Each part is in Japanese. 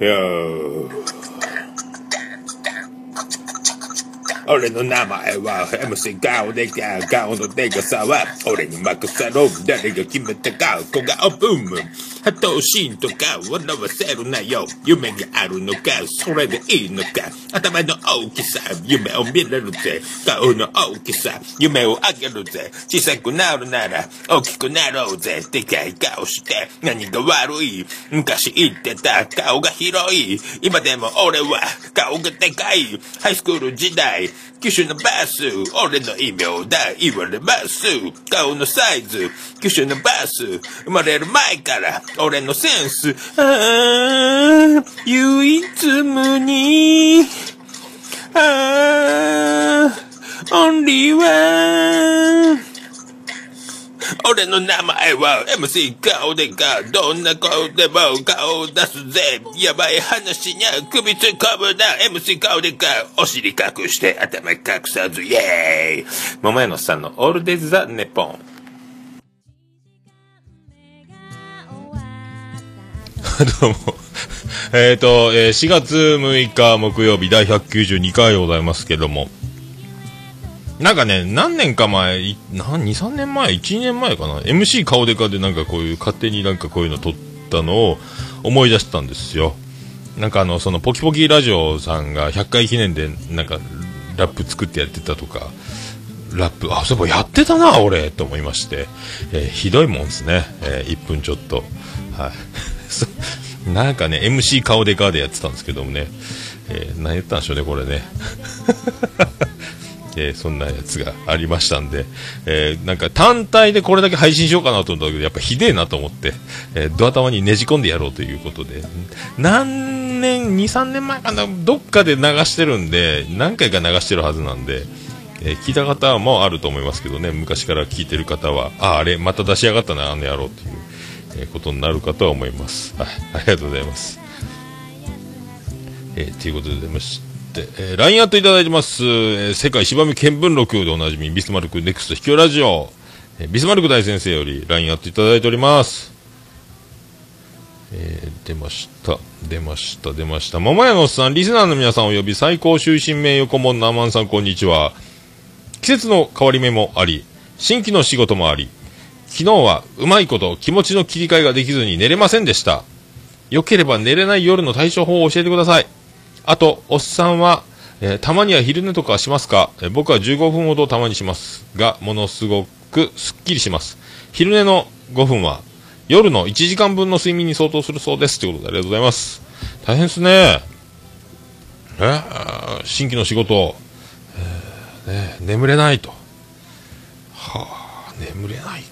よ俺の名前は MC 顔でか顔のでかさは俺に任せろ。誰が決めたか小顔ブー頭心とか笑わせるなよ。夢があるのかそれでいいのか。頭の大きさ夢を見れるぜ。顔の大きさ夢をあげるぜ。小さくなるなら大きくなろうぜ。でかい顔して何が悪い？昔言ってた顔が広い。今でも俺は顔がでかい。ハイスクール時代機種のバス俺の異名だ言われます。顔のサイズ機種のバス生まれる前から俺のセンス。ああ唯一無二。ああオンリーワン俺の名前は MC 顔でかどんな顔でも顔を出すぜ。やばい話にゃ首突っ込むな。MC 顔でかお尻隠して頭隠さず。イエーイ。桃屋のさんのオールデイズ・ザ・ネポン。どうも。えっと、えー4月6日木曜日第192回でございますけども。なんかね、何年か前、何、2、3年前、1、年前かな？MC 顔でかでなんかこういう、勝手になんかこういうの撮ったのを思い出したんですよ。なんかあの、そのポキポキラジオさんが100回記念でなんかラップ作ってやってたとか、ラップ、あ、そういえばやってたな、俺、と思いまして、えーひどいもんですね。えー1分ちょっと。はい。なんかね、MC 顔でかでやってたんですけどもね、えー何言ったんでしょうね、これね。えーそんなやつがありましたんで、えーなんか単体でこれだけ配信しようかなと思ったけど、やっぱひでえなと思って、えードア玉にねじ込んでやろうということで、何年、2、3年前かな、どっかで流してるんで、何回か流してるはずなんで、え聞いた方もあると思いますけどね、昔から聞いてる方は、あ、あれ、また出しやがったな、あの野郎っていう、ことになるかとは思います。はい、ありがとうございます。えーということでございまして、えー、LINE アットいただいてます、えー世界芝見見聞録でおなじみ、ビスマルクネクスト秘境ラジオ、えービスマルク大先生より LINE アットいただいております。えー出ました、出ました、出ました。桃屋のおっさん、リスナーの皆さんおよび最高終身名誉顧問のアマンさん、こんにちは。季節の変わり目もあり、新規の仕事もあり、昨日はうまいこと気持ちの切り替えができずに寝れませんでした。よければ寝れない夜の対処法を教えてください。あと、おっさんは、えーたまには昼寝とかしますか、えー僕は15分ほどたまにしますが、ものすごくすっきりします。昼寝の5分は、夜の1時間分の睡眠に相当するそうです。ということでありがとうございます。大変ですね。えー新規の仕事、えーね、眠れないと。はあ、眠れない。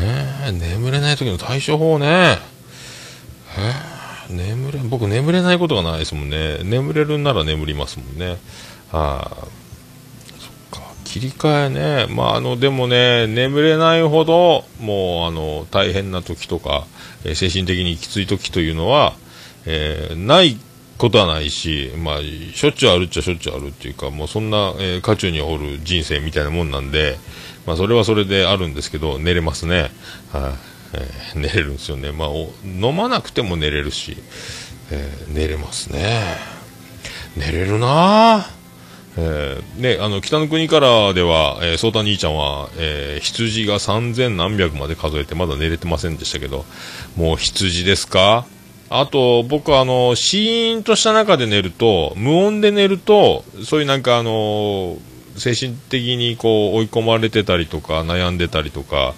え眠れない時の対処法ね。え眠れ、僕眠れないことがないですもんね。眠れるなら眠りますもんね。ああ、そっか、切り替えね。まあ、あの、でもね、眠れないほど、もう、あの、大変な時とか、え精神的にきつい時というのは、えーないことはないし、まあ、しょっちゅうあるっちゃしょっちゅうあるっていうか、もうそんな、えー渦中におる人生みたいなもんなんで、まあ、それはそれであるんですけど、寝れますね。はい、えー寝れるんですよね。まあ、飲まなくても寝れるし、えー寝れますね。寝れるなぁ。えーね、あの、北の国からでは、えー、ソータ兄ちゃんは、えー羊が3000何百まで数えてまだ寝れてませんでしたけど、もう羊ですか？あと、僕はあの、シーンとした中で寝ると、無音で寝ると、そういうなんかあの、精神的にこう追い込まれてたりとか、悩んでたりとか、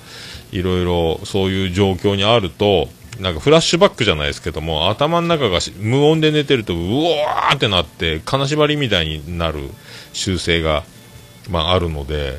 いろいろそういう状況にあると、なんかフラッシュバックじゃないですけども、頭の中が無音で寝てると、うわーってなって、金縛りみたいになる習性が、まあ、あるので、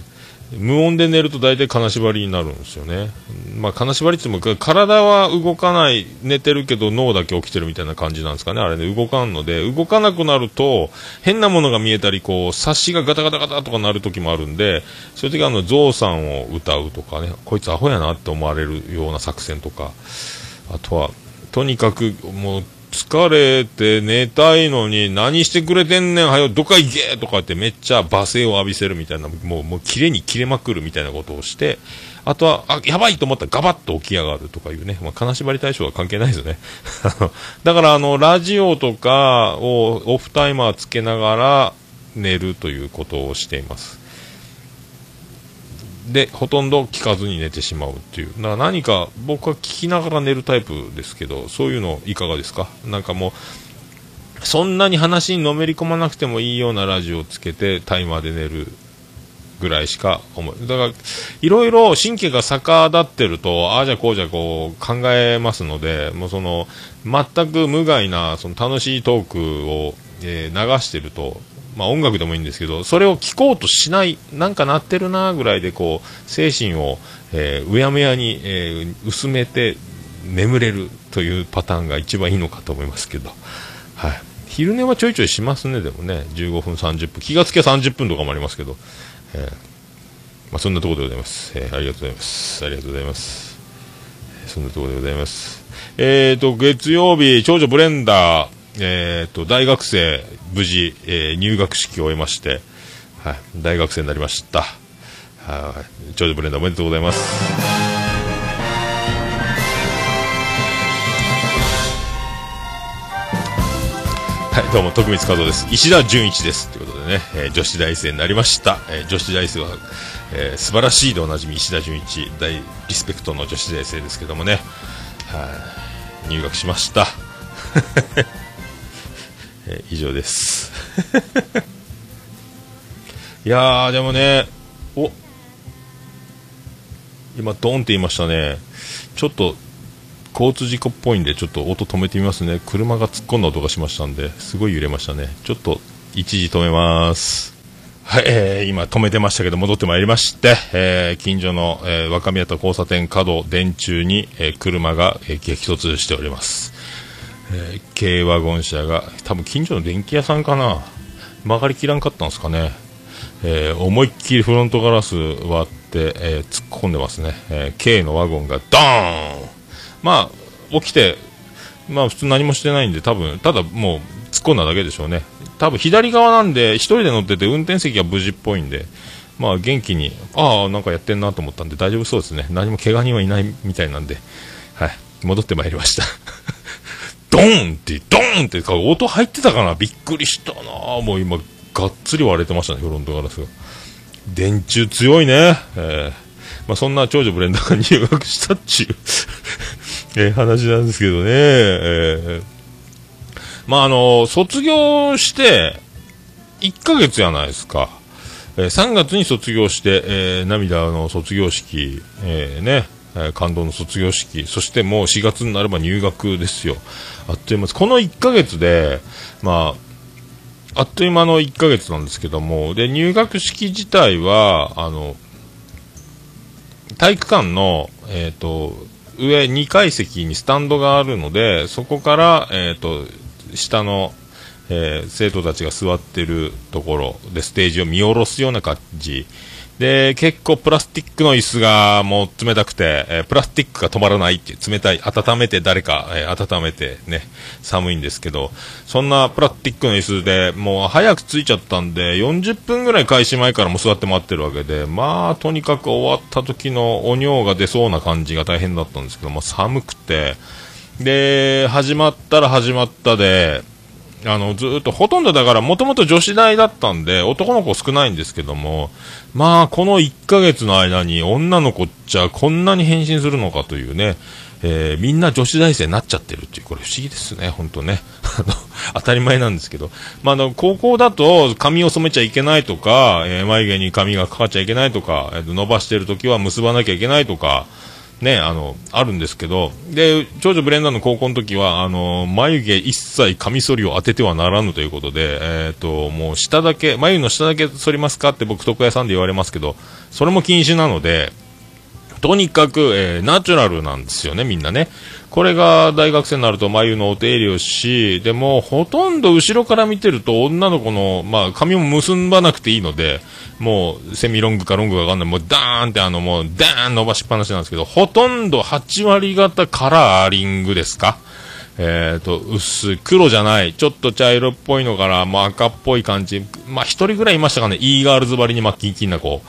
無音で寝ると大体金縛りになるんですよね。まあ、金縛りって言っても、体は動かない、寝てるけど脳だけ起きてるみたいな感じなんですかね。あれね、動かんので、動かなくなると、変なものが見えたり、こう、冊子がガタガタガタとかなる時もあるんで、そういう時はあの、ゾウさんを歌うとかね、こいつアホやなって思われるような作戦とか、あとは、とにかく、もう、疲れて寝たいのに、何してくれてんねん、はよ、どっか行けとかってめっちゃ罵声を浴びせるみたいな、もう、もう、切れに切れまくるみたいなことをして、あとは、あ、やばいと思ったらガバッと起き上がるとかいうね、まあ、金縛り対象は関係ないですよね。だから、あの、ラジオとかをオフタイマーつけながら寝るということをしています。で、ほとんど聞かずに寝てしまうっていう。だから何か、僕は聞きながら寝るタイプですけど、そういうのいかがですか？なんかもう、そんなに話にのめり込まなくてもいいようなラジオをつけてタイマーで寝るぐらいしか思う。だから、いろいろ神経が逆立ってると、ああじゃこうじゃこう考えますので、もうその、全く無害な、その楽しいトークを、えー、流してると、まあ音楽でもいいんですけど、それを聞こうとしない、なんか鳴ってるなぐらいでこう、精神を、えー、うやむやに、えー、薄めて眠れるというパターンが一番いいのかと思いますけど、はい。昼寝はちょいちょいしますね、でもね、15分、30分、気がつけ30分とかもありますけど、えー、まあ、そんなところでございます、え、ありがとうございます。ありがとうございます。そんなところでございます。えーと、月曜日、長女ブレンダー、えーと、大学生、無事、えー、入学式を終えまして、はい、大学生になりました。はい、長女ブレンダーおめでとうございます。はい、どうも、徳光和夫です。石田純一です。ということでね、えー、女子大生になりました。えー、女子大生は、えー、素晴らしいでおなじみ石田純一、大リスペクトの女子大生ですけどもね、はい、入学しました。えー、以上です。いやー、でもね、お。今、ドンって言いましたね。ちょっと、交通事故っぽいんでちょっと音止めてみますね。車が突っ込んだ音がしましたんですごい揺れましたね。ちょっと一時止めます。はい、えー、今止めてましたけど戻ってまいりまして、えー、近所の、えー、若宮と交差点角電柱に、えー、車が、えー、激突しております、えー、軽ワゴン車が多分近所の電気屋さんかな曲がりきらんかったんですかね、えー、思いっきりフロントガラス割って、えー、突っ込んでますね、え、軽のワゴンがドーンまあ、起きて、まあ普通何もしてないんで、多分、ただもう突っ込んだだけでしょうね。多分左側なんで、一人で乗ってて運転席が無事っぽいんで、まあ元気に、ああ、なんかやってんなと思ったんで大丈夫そうですね。何も怪我人はいないみたいなんで、はい、戻ってまいりました。ドンって、ドンって音入ってたかな？びっくりしたなもう今、がっつり割れてましたね、フロントガラスが。電柱強いね。えー、まあそんな長女ブレンダーが入学したっちゅう え、話なんですけどね、えー、まああの、卒業して、1ヶ月やないですか。えー、3月に卒業して、えー、涙の卒業式、えー、ね、感動の卒業式、そしてもう4月になれば入学ですよ。あっという間です。この1ヶ月で、まあ、あっという間の1ヶ月なんですけども、で、入学式自体は、あの、体育館の、えっ、ー、と、上2階席にスタンドがあるので、そこから、えっ、ー、と、下の、えー、生徒たちが座ってるところでステージを見下ろすような感じ。で、結構プラスティックの椅子がもう冷たくて、えー、プラスティックが止まらないっていう冷たい、温めて誰か、えー、温めてね、寒いんですけど、そんなプラスティックの椅子でもう早く着いちゃったんで、40分ぐらい開始前からも座って待ってるわけで、まあ、とにかく終わった時のお尿が出そうな感じが大変だったんですけど、まあ、寒くて、で、始まったら始まったで、あの、ずっと、ほとんどだから、もともと女子大だったんで、男の子少ないんですけども、まあ、この1ヶ月の間に女の子っちゃこんなに変身するのかというね、えー、みんな女子大生になっちゃってるっていう、これ不思議ですね、本当ね。あの当たり前なんですけど。まあ、の、高校だと髪を染めちゃいけないとか、えー、眉毛に髪がかかっちゃいけないとか、えー、伸ばしてる時は結ばなきゃいけないとか、ね、あの、あるんですけど、で、長女ブレンダーの高校の時は、あの、眉毛一切カミソリを当ててはならぬということで、えっ、ー、と、もう下だけ、眉の下だけ剃りますかって僕床屋さんで言われますけど、それも禁止なので、とにかく、えー、ナチュラルなんですよね、みんなね。これが大学生になると眉のお手入れをし、でも、ほとんど後ろから見てると女の子の、まあ、髪も結ばなくていいので、もう、セミロングかロングかわかんない、もう、ダーンってあの、もう、ダーン伸ばしっぱなしなんですけど、ほとんど8割方カラーリングですか？えっ、ー、と、薄い、黒じゃない、ちょっと茶色っぽいのから、まあ、赤っぽい感じ。まあ、一人ぐらいいましたかね、イーガールズ張りにマッキンキンな子。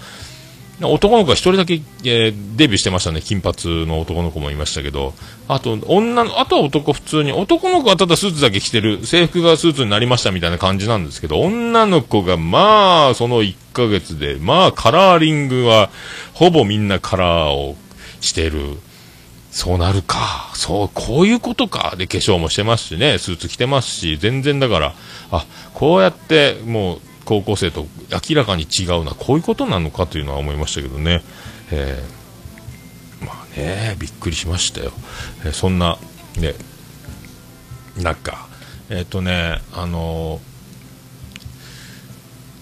男の子が一人だけ、えー、デビューしてましたね。金髪の男の子もいましたけど。あと、女の、あとは男普通に、男の子はただスーツだけ着てる、制服がスーツになりましたみたいな感じなんですけど、女の子がまあ、その1ヶ月で、まあ、カラーリングは、ほぼみんなカラーをしてる。そうなるか。そう、こういうことか。で、化粧もしてますしね、スーツ着てますし、全然だから、あ、こうやって、もう、高校生と明らかに違うな、こういうことなのかというのは思いましたけどね。えー、まあね、びっくりしましたよ。えー、そんな、ね、なんか、えっ、ー、とね、あの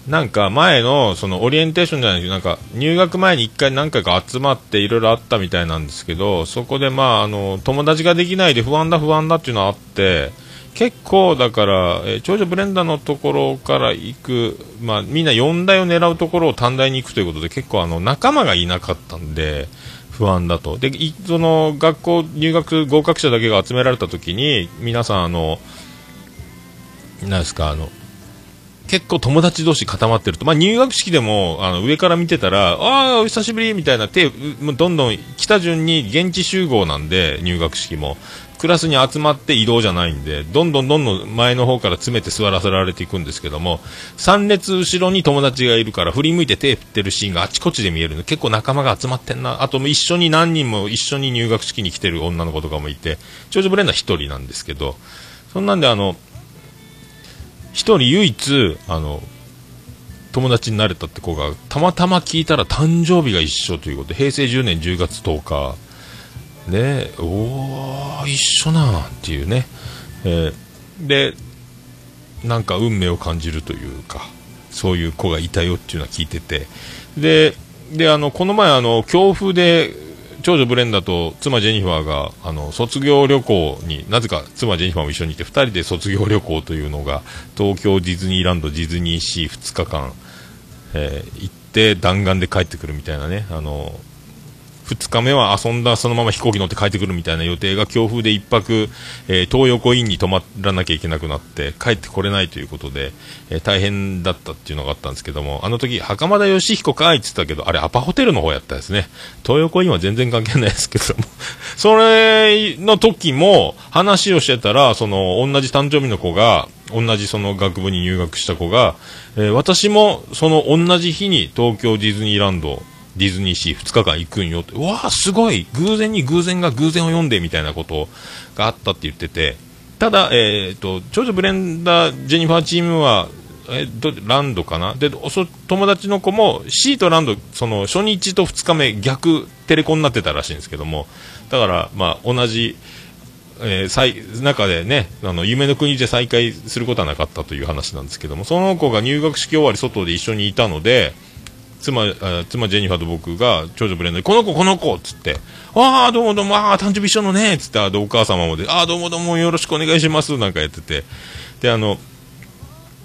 なんか前のそのオリエンテーションじゃないけどなんか入学前に1回何回か集まっていろいろあったみたいなんですけどそこでまああの友達ができないで不安だ不安だっていうのはあって結構だから、えー、長女ブレンダーのところから行く、まあ、みんな4大を狙うところを短大に行くということで結構あの仲間がいなかったんで不安だとでその学校入学合格者だけが集められた時に皆さんあのなんですかあの結構友達同士固まってると、まあ、入学式でもあの上から見てたら、ああ、お久しぶりみたいな手、どんどん来た順に現地集合なんで、入学式も。クラスに集まって移動じゃないんで、どんどんどんどん前の方から詰めて座らせられていくんですけども、3列後ろに友達がいるから振り向いて手振ってるシーンがあちこちで見えるの結構仲間が集まってんな。あと一緒に何人も一緒に入学式に来てる女の子とかもいて、長女ブレンダー1人なんですけど、そんなんであの、1人唯一、あの、友達になれたって子がたまたま聞いたら誕生日が一緒ということで平成10年10月10日ねおお一緒なっていうね、えー、でなんか運命を感じるというかそういう子がいたよっていうのは聞いてて。でであのこの前あの強風で長女ブレンダと妻ジェニファーがあの卒業旅行になぜか妻ジェニファーも一緒にいて2人で卒業旅行というのが東京ディズニーランドディズニーシー2日間、えー、行って弾丸で帰ってくるみたいなねあの2日目は遊んだそのまま飛行機乗って帰ってくるみたいな予定が強風で1泊、えー、東横インに泊まらなきゃいけなくなって帰ってこれないということで、えー、大変だったっていうのがあったんですけどもあの時袴田義彦かいって言ったけどあれアパホテルの方やったですね。東横インは全然関係ないですけども。それの時も話をしてたらその同じ誕生日の子が同じその学部に入学した子が、えー、私もその同じ日に東京ディズニーランドディズニーシー2日間行くんよって、うわあ、すごい。偶然に偶然が偶然を呼んでみたいなことがあったって言ってて、ただ、えーと、長女ブレンダー、ジェニファーチームは、えどランドかな？でそ友達の子もシーとランドその初日と2日目逆テレコになってたらしいんですけども。だから、まあ、同じ、えー、中でねあの夢の国で再会することはなかったという話なんですけども。その子が入学式終わり外で一緒にいたので妻妻ジェニファーと僕が長女ブレンドで、この子、この子っつって、ああ、どうもどうも、ああ、誕生日一緒のねっつって、あお母様もで、ああ、どうもどうもよろしくお願いしますなんかやってて、で、あの、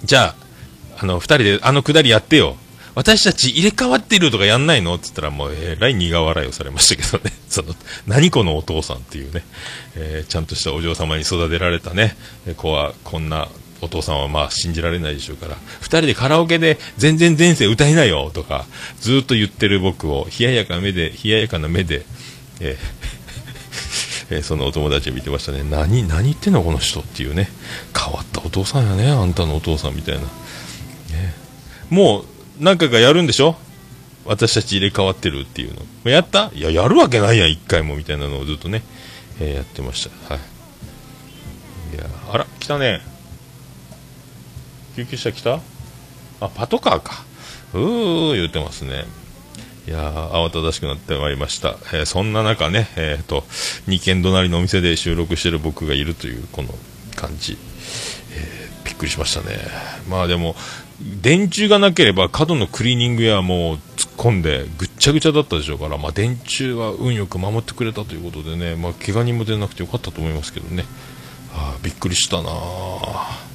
じゃあ、あの、二人であのくだりやってよ。私たち入れ替わってるとかやんないの？って言ったらもうえらい苦笑いをされましたけどね。その、何このお父さんっていうね、えー、ちゃんとしたお嬢様に育てられたね、子はこんなお父さんはまあ信じられないでしょうから、2人でカラオケで全然前世歌いなよとか、ずっと言ってる僕を冷ややか目で、冷ややかな目で、えー、えー、そのお友達を見てましたね。何、何言ってんのこの人っていうね。変わったお父さんやね、あんたのお父さんみたいな。ね、もう何回かやるんでしょ？私たち入れ替わってるっていうの。やった？いや、やるわけないやん、1回もみたいなのをずっとね、えー、やってました。はい。いや、あら、来たね。救急車来た？あ、パトカーか。うー言ってますね。いやー、慌ただしくなってまいりました。えー、そんな中ね、えっ、ー、と、2軒隣のお店で収録してる僕がいるという、この感じ。えー、びっくりしましたね。まあでも、電柱がなければ角のクリーニング屋もう突っ込んでぐっちゃぐちゃだったでしょうから、まあ、電柱は運よく守ってくれたということでね、まあ、怪我人も出なくてよかったと思いますけどね。あびっくりしたなく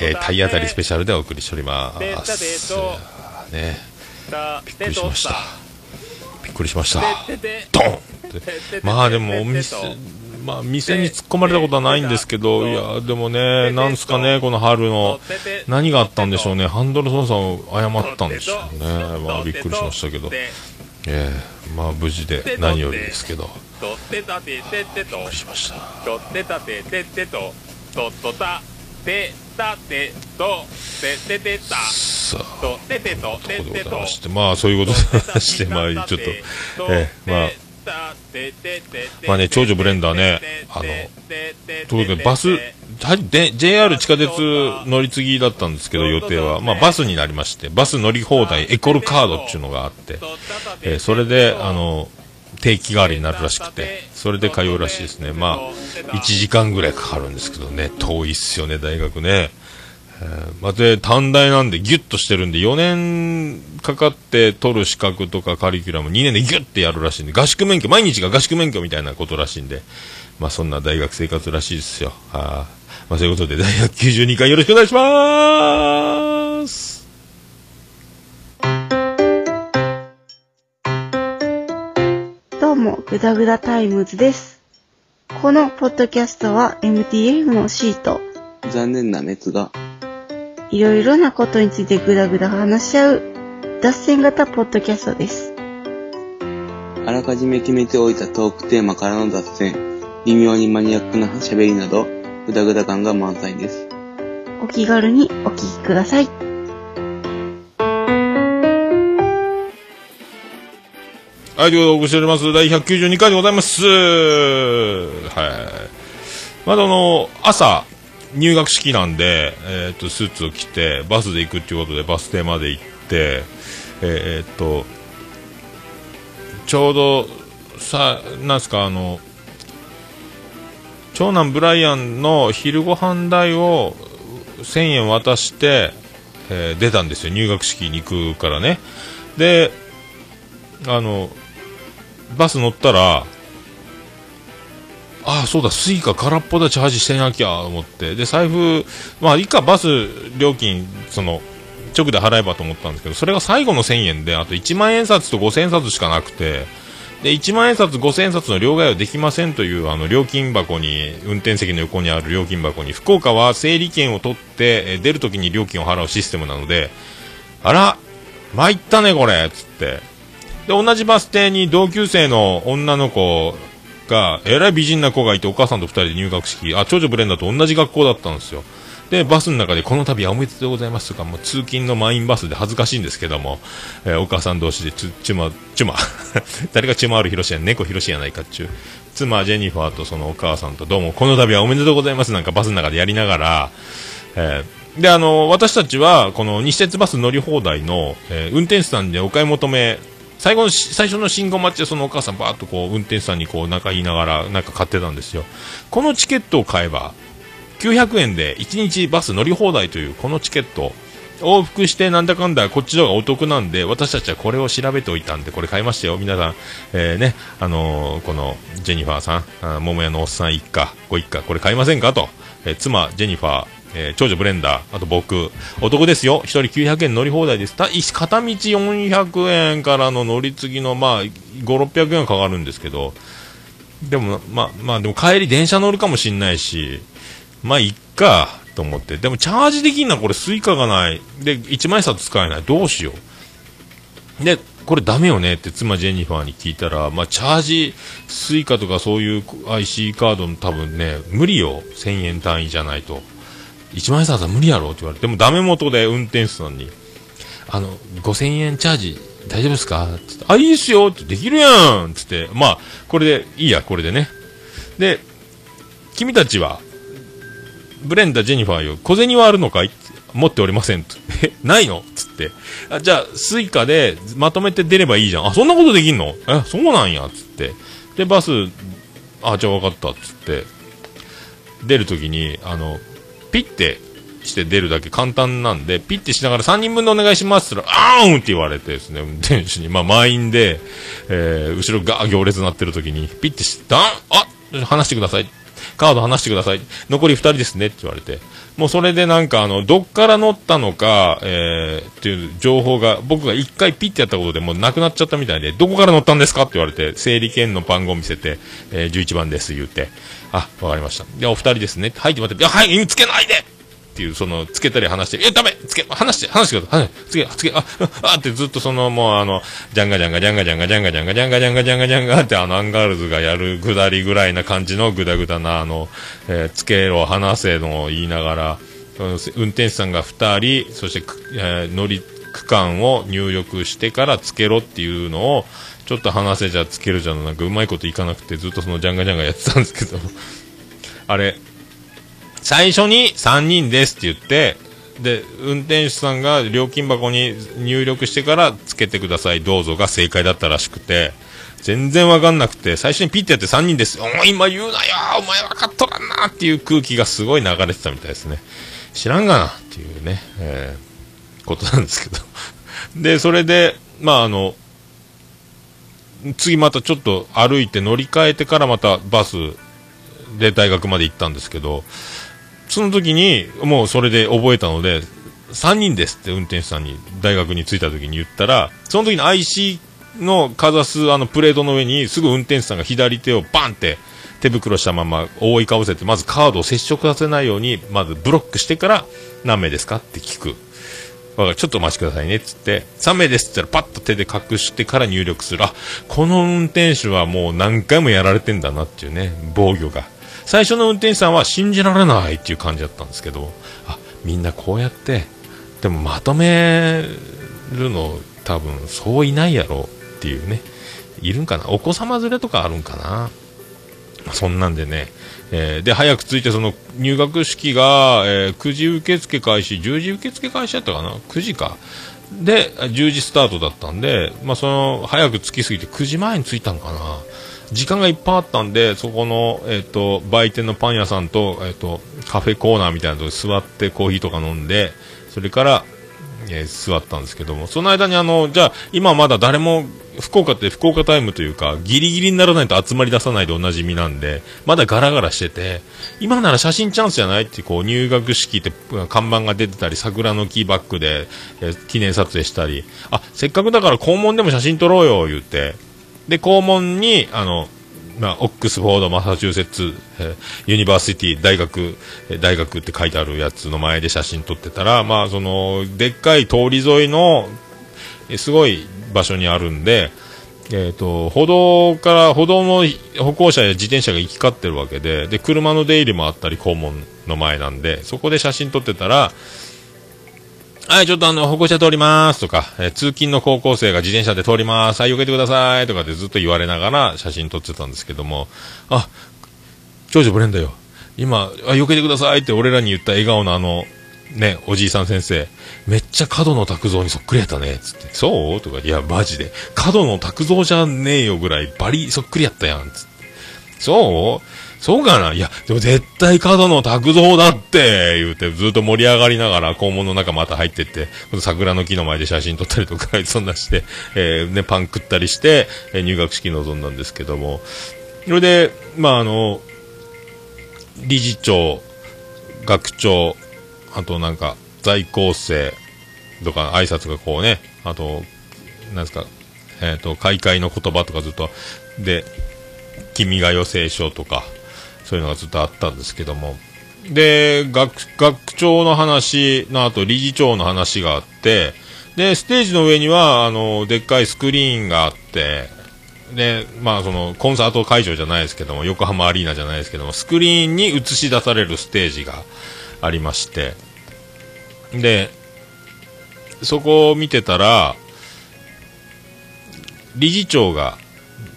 えー体当たりスペシャルでお送りしております。ね、びっくりしました。びっくりしました。ドン。まあでもお店、まあ店に突っ込まれたことはないんですけど、いや、でもね、なんすかね、この春の、何があったんでしょうね、ハンドル操作を誤ったんでしょうね。まあびっくりしましたけど、ええまあ無事で何よりですけど、びっくりしました。たてとてたてとてた。とててとててとまして、まあそういうことでして、まあちょっと、ええまあ、まあね長女ブレンダーねあのということでバスはで JR 地下鉄乗り継ぎだったんですけど予定は、まあ、バスになりましてバス乗り放題エコルカードっていうのがあって、えーそれであの定期代わりになるらしくてそれで通うらしいですね。まあ1時間ぐらいかかるんですけどね。遠いっすよね大学ね。えーまあ、で短大なんでギュッとしてるんで4年かかって取る資格とかカリキュラム2年でギュッてやるらしいんで合宿免許毎日が合宿免許みたいなことらしいんでまあそんな大学生活らしいですよ。はあまあそういうことで第192回よろしくお願いしますうも、ぐだぐだタイムズです。このポッドキャストは MTF のシート、残念な滅が、いろいろなことについてぐだぐだ話し合う、脱線型ポッドキャストです。あらかじめ決めておいたトークテーマからの脱線、微妙にマニアックな喋りなど、ぐだぐだ感が満載です。お気軽にお聞きください。はい、ということでお送りしております。第192回でございます。はい。まだあの、朝、入学式なんで、えーっと、スーツを着て、バスで行くっていうことで、バス停まで行って、えーっと、ちょうど、さ、なんすか、あの、長男ブライアンの昼ご飯代を1000円渡して、えー出たんですよ。入学式に行くからね。で、あの、バス乗ったら、ああ、そうだ、スイカ空っぽだ、チャージしてなきゃ、思って。で、財布、まあ、いいか、バス料金、その、直で払えばと思ったんですけど、それが最後の1000円で、あと1万円札と5000円札しかなくて、で、1万円札、5000円札の両替はできませんという、あの、料金箱に、運転席の横にある料金箱に、福岡は整理券を取って、え出るときに料金を払うシステムなので、あら、参ったね、これ、つって。で、同じバス停に同級生の女の子が、えらい美人な子がいて、お母さんと二人で入学式、あ、長女ブレンダーと同じ学校だったんですよ。で、バスの中で、この度はおめでとうございますとか、もう通勤の満員バスで恥ずかしいんですけども、えーお母さん同士で、ちま、ちま、誰がちまあるひろしや、猫ひろしやないかっちゅう。妻、ジェニファーとそのお母さんと、どうも、この度はおめでとうございますなんかバスの中でやりながら、えーで、あの、私たちは、この西鉄バス乗り放題の、えー運転手さんでお買い求め、最後の、最初の信号待ちでそのお母さんバーっとこう、運転手さんにこう、仲言いながら、なんか買ってたんですよ。このチケットを買えば、900円で1日バス乗り放題というこのチケット、往復してなんだかんだこっちの方がお得なんで、私たちはこれを調べておいたんで、これ買いましたよ。皆さん、えーね、あのーこの、ジェニファーさん、桃屋のおっさん一家、ご一家、これ買いませんか？と。えー妻、ジェニファー、えー長女ブレンダー、あと僕、お得ですよ。一人900円乗り放題です。た片道400円からの乗り継ぎの、まあ、5、600円はかかるんですけど、でも、まあ、まあ、でも帰り電車乗るかもしんないし、まあ、いっか、と思って。でも、チャージできんな、これ、スイカがない。で、1万円札使えない。どうしよう。で、これダメよね？って妻ジェニファーに聞いたら、まあ、チャージ、スイカとかそういう IC カードの多分ね、無理よ。1000円単位じゃないと。1万円札は無理やろって言われて、もダメ元で運転手さんに、あの、5000円チャージ大丈夫ですか？っつって、あ、いいっすよってできるやんつって、まあ、これで、いいや、これでね。で、君たちは、ブレンダ、ジェニファーよ、小銭はあるのかい？持っておりませんと。え、ないの？つって。あ、じゃあ、スイカでまとめて出ればいいじゃん。あ、そんなことできんの？え、そうなんや。つって。で、バス、あ、じゃあ分かった。つって。出るときに、あの、ピッて、して出るだけ簡単なんで、ピッてしながら3人分でお願いしますって言ったら、あーんって言われてですね、運転手に、まあ満員で、えー、後ろが行列になってる時に、ピッてし、だんあ話してください。カード話してください。残り2人ですねって言われて。もうそれでなんかあの、どっから乗ったのか、えー、っていう情報が、僕が一回ピッてやったことでもうなくなっちゃったみたいで、どこから乗ったんですかって言われて、整理券の番号見せて、えー、11番です言って、あ、わかりました。いや、お二人ですね。はい待って、いや、はい、つけないでっていう、その、つけたり話して、え、ダメつけ、話して、話してください。つけ、つけ、あ、あってずっとその、もうあの、ジャンガジャンガジャンガジャンガジャンガジャンガジャンガジャンガジャンガジャンガってあの、アンガールズがやるぐだりぐらいな感じのぐだぐだな、あの、えー、つけろ、話せのを言いながら、運転手さんが2人、そして、えー、乗り、区間を入力してからつけろっていうのを、ちょっと話せじゃつけるじゃんなんかうまいこといかなくてずっとそのジャンガジャンガやってたんですけど あれ、最初に3人ですって言って、で、運転手さんが料金箱に入力してからつけてください、どうぞが正解だったらしくて、全然わかんなくて、最初にピッてやって3人です。お前今言うなよお前分かっとらんなっていう空気がすごい流れてたみたいですね。知らんがなっていうね、えー、ことなんですけど。で、それで、まああの、次またちょっと歩いて乗り換えてからまたバスで大学まで行ったんですけど、その時に、もうそれで覚えたので、3人ですって運転手さんに大学に着いた時に言ったら、その時に IC のかざすあのプレートの上にすぐ運転手さんが左手をバンって手袋したまま覆いかぶせて、まずカードを接触させないように、まずブロックしてから何名ですかって聞く。ちょっとお待ちくださいね。つって、3名ですって言ったらパッと手で隠してから入力する。あ、この運転手はもう何回もやられてんだなっていうね、防御が。最初の運転手さんは信じられないっていう感じだったんですけど、あ、みんなこうやって、でもまとめるの多分そういないやろっていうね、いるんかな？お子様連れとかあるんかな？そんなんでね、えー、で、早く着いて、その入学式が、えー、9時受付開始、10時受付開始だったかな ?9 時か。で、10時スタートだったんで、まあ、その、早く着きすぎて9時前に着いたのかな？時間がいっぱいあったんで、そこの、えっ、ー、と、売店のパン屋さんと、えっ、ー、と、カフェコーナーみたいなところ座ってコーヒーとか飲んで、それから、えー、座ったんですけども、その間にあの、じゃあ、今まだ誰も、福岡って福岡タイムというか、ギリギリにならないと集まり出さないでおなじみなんで、まだガラガラしてて、今なら写真チャンスじゃないってこう、入学式って看板が出てたり、桜の木バックで、えー、記念撮影したり、あ、せっかくだから校門でも写真撮ろうよ、言って、で、校門に、あの、まあ、オックスフォード、マサチューセッツ、えー、ユニバーシティ、大学、えー、大学って書いてあるやつの前で写真撮ってたら、まあ、その、でっかい通り沿いの、えー、すごい場所にあるんで、えっ、ー、と、歩道から、歩道の歩行者や自転車が行き交ってるわけで、で、車の出入りもあったり、校門の前なんで、そこで写真撮ってたら、はい、ちょっとあの、歩行者通りますとか、えー、通勤の高校生が自転車で通ります。はい、避けてくださいとかでずっと言われながら写真撮ってたんですけども、あ、長女ブレンダよ。今、あ、避けてくださいって俺らに言った笑顔のあの、ね、おじいさん先生、めっちゃ角野拓造にそっくりやったね、つって。そう？とか、いや、マジで。角野拓造じゃねえよぐらいバリそっくりやったやん、つって。そう？そうかな？いや、でも絶対角の卓造だって言うて、ずっと盛り上がりながら校門の中また入ってって、桜の木の前で写真撮ったりとか、そんなして、えー、ね、パン食ったりして、えー、入学式臨んだんですけども、それで、まああの、理事長、学長、あとなんか、在校生とか挨拶がこうね、あと、なんですか、えっ、ー、と、開会の言葉とかずっと、で、君が代聖書とか、そういうのがずっとあったんですけども。で、学、学長の話の後、理事長の話があって、で、ステージの上には、あの、でっかいスクリーンがあって、で、まあ、その、コンサート会場じゃないですけども、横浜アリーナじゃないですけども、スクリーンに映し出されるステージがありまして、で、そこを見てたら、理事長が、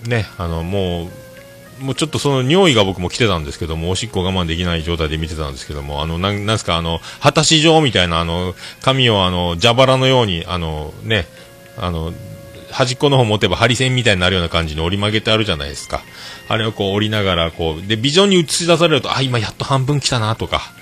ね、あの、もう、もうちょっとその尿意が僕も来てたんですけども、おしっこ我慢できない状態で見てたんですけども、あの、なん、なんすか、あの、果たし状みたいな、あの、紙をあの、蛇腹のように、あの、ね、あの、端っこの方持てば針線みたいになるような感じに折り曲げてあるじゃないですか。あれをこう折りながら、こう、で、ビジョンに映し出されると、あ、今やっと半分来たなとか、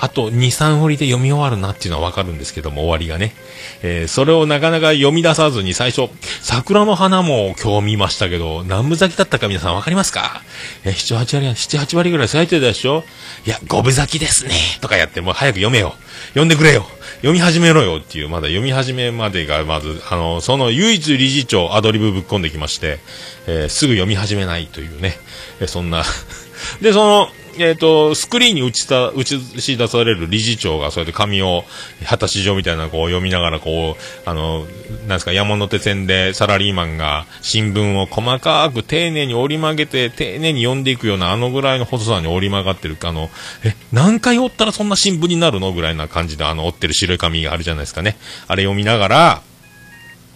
あと2、3振りで読み終わるなっていうのはわかるんですけども、終わりがね。えーそれをなかなか読み出さずに最初、桜の花も今日見ましたけど、何分咲きだったか皆さんわかりますか？えー、7、8割、7、8割ぐらい咲いてたでしょ？いや、五分咲きですね。とかやって、もう早く読めよ。読んでくれよ。読み始めろよっていう、まだ読み始めまでが、まず、あの、その唯一理事長アドリブぶっ込んできまして、えーすぐ読み始めないというね、えーそんな、で、その、えっ、と、スクリーンに映した、映し出される理事長が、そうやって紙を、果たし状みたいなのこう読みながら、こう、あの、なんですか、山手線でサラリーマンが新聞を細かく丁寧に折り曲げて、丁寧に読んでいくような、あのぐらいの細さに折り曲がってる、あの、え、何回折ったらそんな新聞になるのぐらいな感じで、あの、折ってる白い紙があるじゃないですかね。あれ読みながら、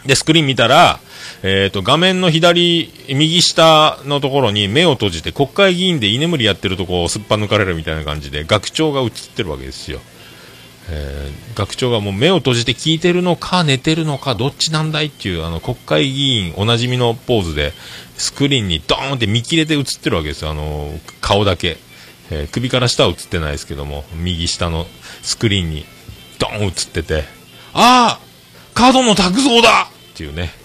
で、スクリーン見たら、えっ、と、画面の左、右下のところに目を閉じて、国会議員で居眠りやってるとこをすっぱ抜かれるみたいな感じで、学長が映ってるわけですよ。えー学長がもう目を閉じて聞いてるのか、寝てるのか、どっちなんだいっていう、あの、国会議員おなじみのポーズで、スクリーンにドーンって見切れて映ってるわけですよ。あの、顔だけ。えー首から下は映ってないですけども、右下のスクリーンにドーン映ってて、ああ角野拓造だっていうね。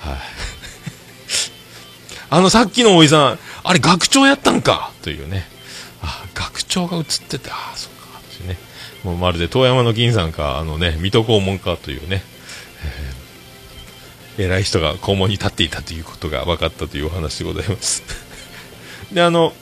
はい。あのさっきのおじさん、あれ学長やったんかというね。あ、学長が映ってて、あ、そうか。ってね。もうまるで遠山の銀さんか、あのね、水戸黄門かというね。えー偉い人が肛門に立っていたということが分かったというお話でございます。で、あの、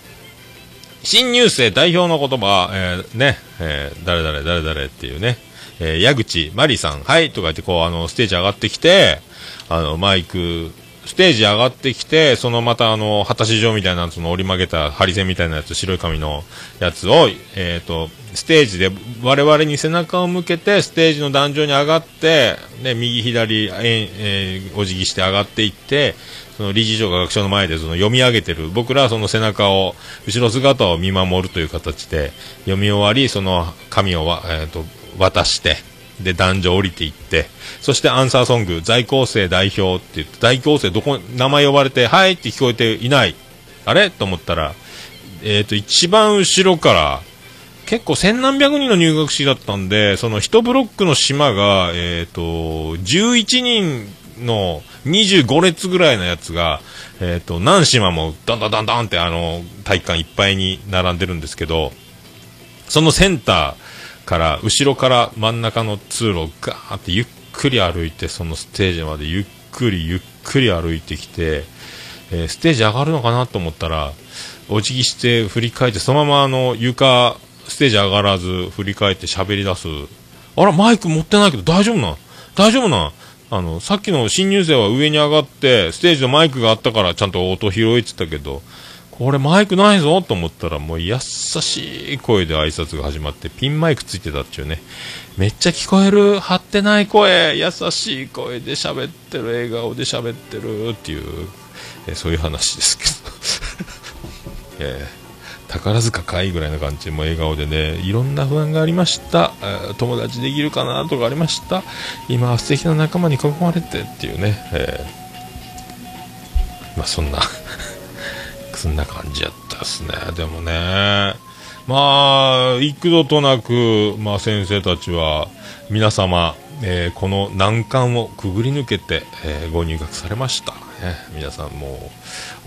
新入生代表の言葉、えーね、えー誰々誰々っていうね、えー矢口まりさん、はい、とか言って、こう、あの、ステージ上がってきて、あの、マイク、ステージ上がってきて、そのまたあの、果たし状みたいな、その折り曲げた針線みたいなやつ、白い紙のやつを、えっ、と、ステージで我々に背中を向けて、ステージの壇上に上がって、で、右左、えーえーお辞儀して上がっていって、その理事長が学長の前でその読み上げてる、僕らはその背中を、後ろ姿を見守るという形で、読み終わり、その紙をわ、えーと渡して、で、男女降りていって、そしてアンサーソング、在校生代表って言って、在校生どこ、名前呼ばれて、はいって聞こえていない。あれ？と思ったら、えっ、と、一番後ろから、結構千何百人の入学式だったんで、その一ブロックの島が、えっ、と、11人の25列ぐらいのやつが、えっ、と、何島もダンダンダンダンってあの、体育館いっぱいに並んでるんですけど、そのセンターから、後ろから真ん中の通路をガーってゆっくり歩いて、そのステージまでゆっくりゆっくり歩いてきて、えーステージ上がるのかなと思ったら、お辞儀して振り返って、そのままあの床、ステージ上がらず振り返って喋り出す。あら、マイク持ってないけど大丈夫な大丈夫なあの、さっきの新入生は上に上がって、ステージのマイクがあったからちゃんと音拾えてたけど、これマイクないぞと思ったらもう優しい声で挨拶が始まってピンマイクついてたっていうね。めっちゃ聞こえる。張ってない声。優しい声で喋ってる。笑顔で喋ってるっていう、えそういう話ですけど、えー宝塚かいぐらいな感じ。でも笑顔でね。いろんな不安がありました、友達できるかなとかありました。今は素敵な仲間に囲まれてっていうね、えーまあそんな そんな感じやったですね。でもね、まあ、幾度となく、まあ先生たちは、皆様、えーこの難関をくぐり抜けて、えーご入学されました。ね、皆さんも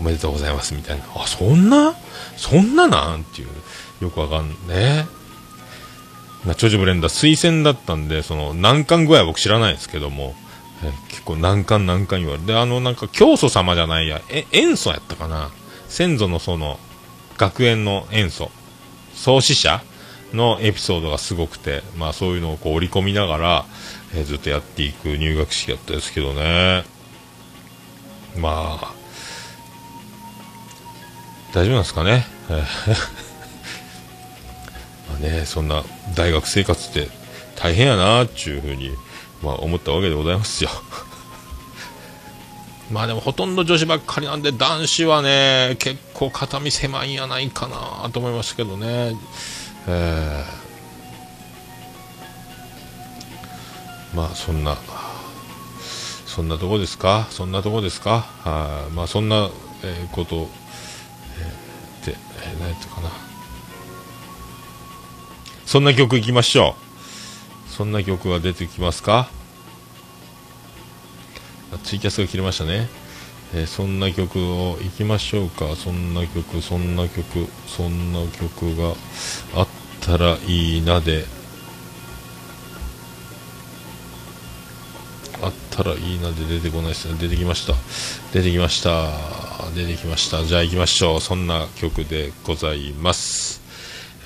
う、おめでとうございますみたいな。あ、そんな？そんななんていう、よくわかんね。まあ、長寿ブレンダー推薦だったんで、その難関具合は僕知らないですけども、えー結構難関難関言われて、あのなんか教祖様じゃないや、え、塩素やったかな先祖のその、学園の塩素、創始者のエピソードがすごくて、まあそういうのをこう織り込みながら、えーずっとやっていく入学式だったですけどね。まあ、大丈夫なんですかね？まあね、そんな大学生活って大変やなっていうふうに、まあ、思ったわけでございますよ。まあでもほとんど女子ばっかりなんで男子はね結構肩身狭いんやないかなと思いましたけどね、えー。まあそんなそんなとこですか？そんなとこですか？はいまあそんな、えーこと、えーで、えー何やったかな？そんな曲いきましょう。そんな曲が出てきますか？ツイキャスが切れましたね、えーそんな曲をいきましょうか。そんな曲そんな曲そんな曲があったらいいなで。あったらいいなで。出てこないですね。出てきました。出てきました。出てきました。じゃあ行きましょう。そんな曲でございます。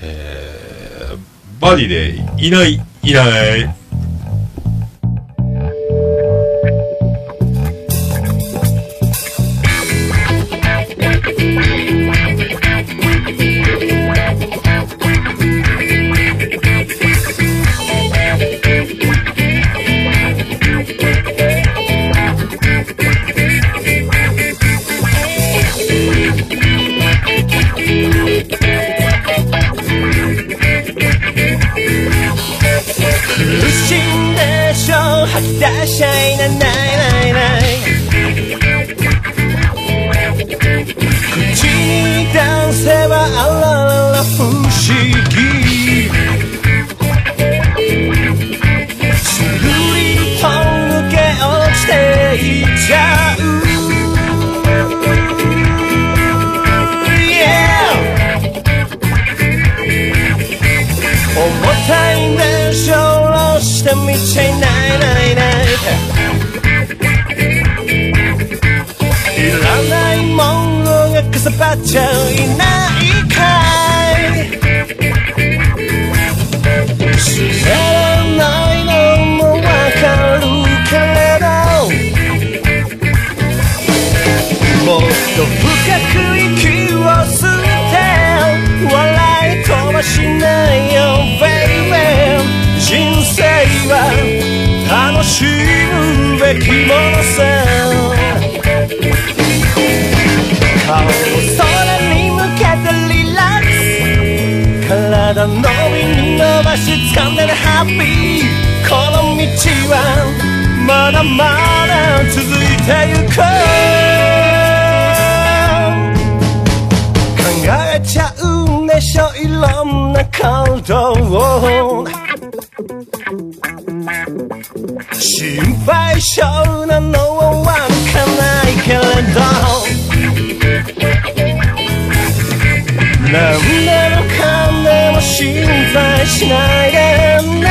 えー、バディでいないいない。吐き出しゃいなないないない。口に出せばあららら不思議。っちゃいないかい知らないのもわかるけれどもっと深く息を吸って笑い飛ばしないよ baby 人生は楽しむべきものさ。顔をス体のみに伸ばし掴んでるハッピー。この道はまだまだ続いてゆく。考えちゃうんでしょいろんなことを。心配性なのはわかない。しないでね。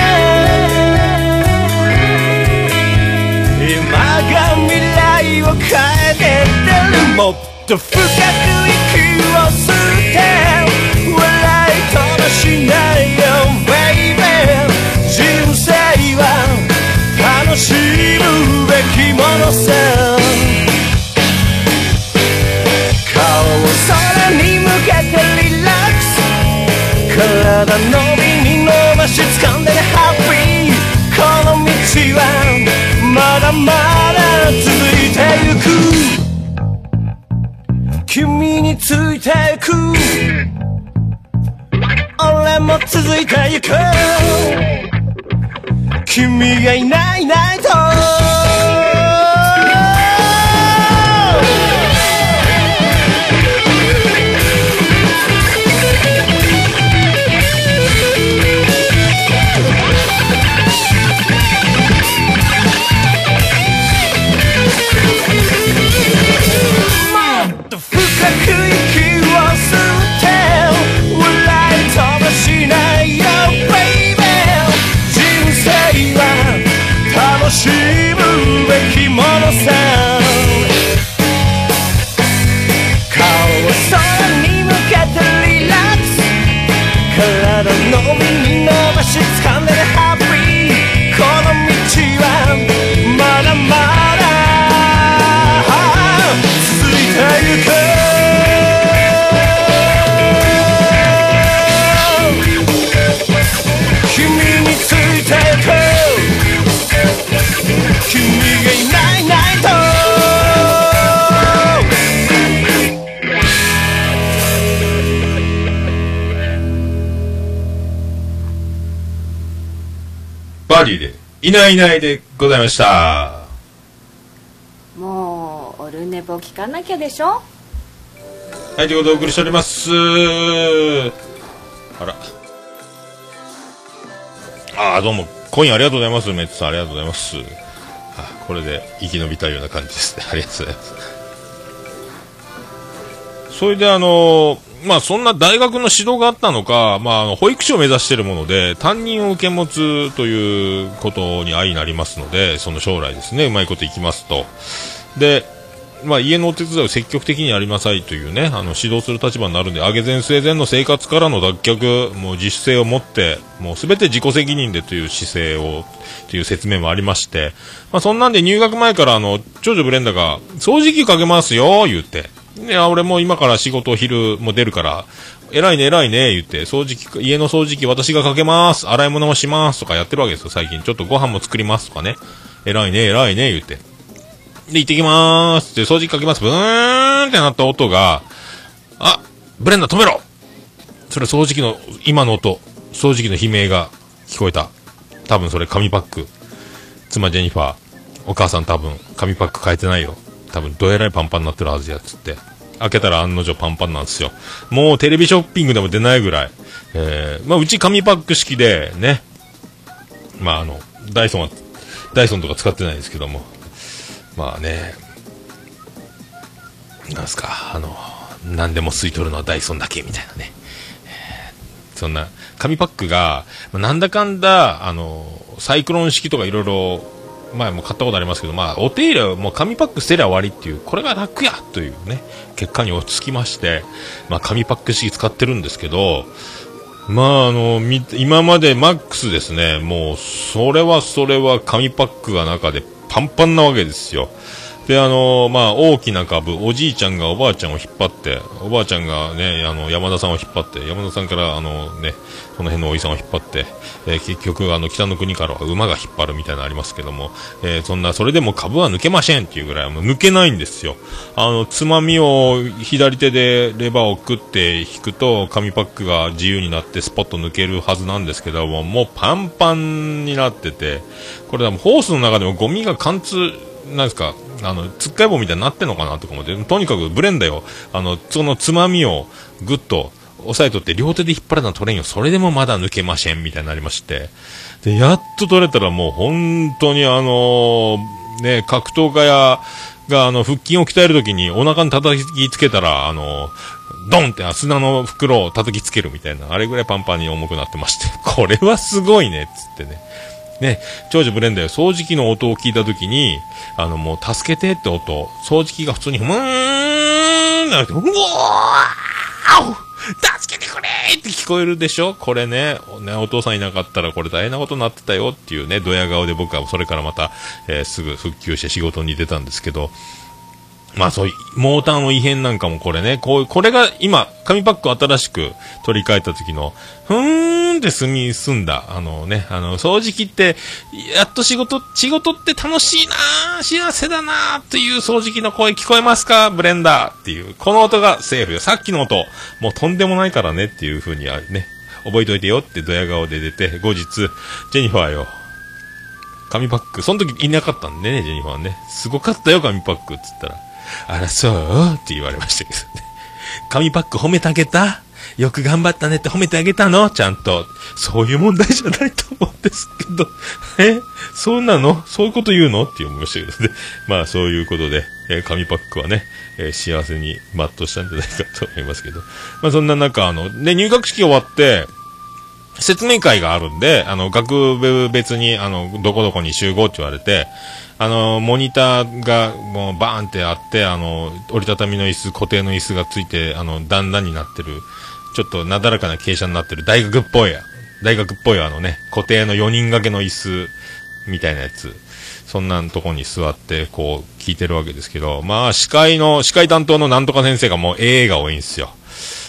今が未来を変えてってる。もっと深くく。君についていく。俺も続いていく。君がいないいないと。でいないいないでございましたもうオルネポ聞かなきゃでしょ？はいということでお送りしておりますあらああ、どうも、コインありがとうございます。メッツさん、ありがとうございます。あこれで生き延びたような感じですね。ありがとうございます。それであのまあそんな大学の指導があったのか、まあの保育士を目指しているもので、担任を受け持つということに相なりますので、その将来ですね、うまいこといきますと。で、まあ、家のお手伝いを積極的にやりなさいというね、あの、指導する立場になるんで、上げ前末前の生活からの脱却、もう自主性を持って、もうすべて自己責任でという姿勢を、という説明もありまして、まあ、そんなんで入学前からあの、長女ブレンダが、掃除機かけますよ、言って。いや、俺も今から仕事昼も出るから、偉いね、偉いね、言って、掃除機、家の掃除機私がかけます、洗い物もしますとかやってるわけですよ、最近。ちょっとご飯も作りますとかね。偉いね、偉いね、言って。で、行ってきまーすって、掃除機かけます。ブーンってなった音が、あ、ブレンダー止めろそれ掃除機の、今の音、掃除機の悲鳴が聞こえた。多分それ紙パック。妻ジェニファー、お母さん多分、紙パック変えてないよ。多分、どえらいパンパンになってるはずや、つって。開けたら案の定パンパンなんですよ。もうテレビショッピングでも出ないぐらい。えー、まあ、うち紙パック式で、ね。まあ、あの、ダイソンは、ダイソンとか使ってないですけども。まあね、なんすか、あの、何でも吸い取るのはダイソンだけみたいなね。えーそんな、紙パックが、まあなんだかんだ、あの、サイクロン式とかいろいろ、前も買ったことありますけど、まあ、お手入れはもう紙パック捨てりゃ終わりっていう、これが楽やというね、結果に落ち着きまして、まあ、紙パック式使ってるんですけど、まあ、あの、今までマックスですね、もう、それはそれは紙パックが中でパンパンなわけですよ。で、あの、まあ、大きな株、おじいちゃんがおばあちゃんを引っ張って、おばあちゃんがね、あの、山田さんを引っ張って、山田さんから、あのね、その辺のおじさんを引っ張って、えー結局、あの、北の国からは馬が引っ張るみたいなのありますけども、えーそんな、それでも株は抜けませんっていうぐらい、もう抜けないんですよ。あの、つまみを左手でレバーを食って引くと、紙パックが自由になってスポッと抜けるはずなんですけども、もうパンパンになってて、これでもホースの中でもゴミが貫通、なんですか、あの、つっかい棒みたいになってんのかなとか思って、とにかくブレンダよ。あの、そのつまみをぐっと押さえとって両手で引っ張らな取れんよ。それでもまだ抜けませんみたいになりまして。で、やっと取れたらもう本当にあのね、格闘家や、があの、腹筋を鍛えるときにお腹に叩きつけたら、あのドンって砂の袋を叩きつけるみたいな、あれぐらいパンパンに重くなってまして、これはすごいね、つってね。ね、長女ブレンダーよ、掃除機の音を聞いたときに、あの、もう、助けてって音、掃除機が普通に、ふーんなて、うわー助けてくれーって聞こえるでしょ？これねね、お父さんいなかったらこれ大変なことになってたよっていうね、ドヤ顔で僕はそれからまた、えーすぐ復旧して仕事に出たんですけど、まあそうい、モーターの異変なんかもこれね、こう、これが今、紙パック新しく取り替えた時の、ふーんって済み、済んだ、あのね、あの、掃除機って、やっと仕事、仕事って楽しいなー幸せだなーっていう掃除機の声聞こえますかブレンダーっていう、この音がセーフよ。さっきの音、もうとんでもないからねっていう風にはね、覚えておいてよってドヤ顔で出て、後日、ジェニファーよ、紙パック、その時いなかったんでね、ジェニファーね。すごかったよ、紙パックっつったら。あら、そう？って言われましたけどね。紙パック褒めてあげた？よく頑張ったねって褒めてあげたの？ちゃんと。そういう問題じゃないと思うんですけど。え？そうなの？そういうこと言うの？って思いましたけどね。まあ、そういうことで、えー紙パックはね、えー幸せに全うしたんじゃないかと思いますけど。まあ、そんな中、あの、で、入学式終わって、説明会があるんで、あの、学部別に、あの、どこどこに集合って言われて、あの、モニターがもうバーンってあって、あの、折りたたみの椅子、固定の椅子がついて、あの、段々になってる、ちょっとなだらかな傾斜になってる。大学っぽいや、大学っぽいあのね、固定の4人掛けの椅子、みたいなやつ。そんなとこに座って、こう、聞いてるわけですけど、まあ、司会の、司会担当のなんとか先生がもう、ええが多いんですよ。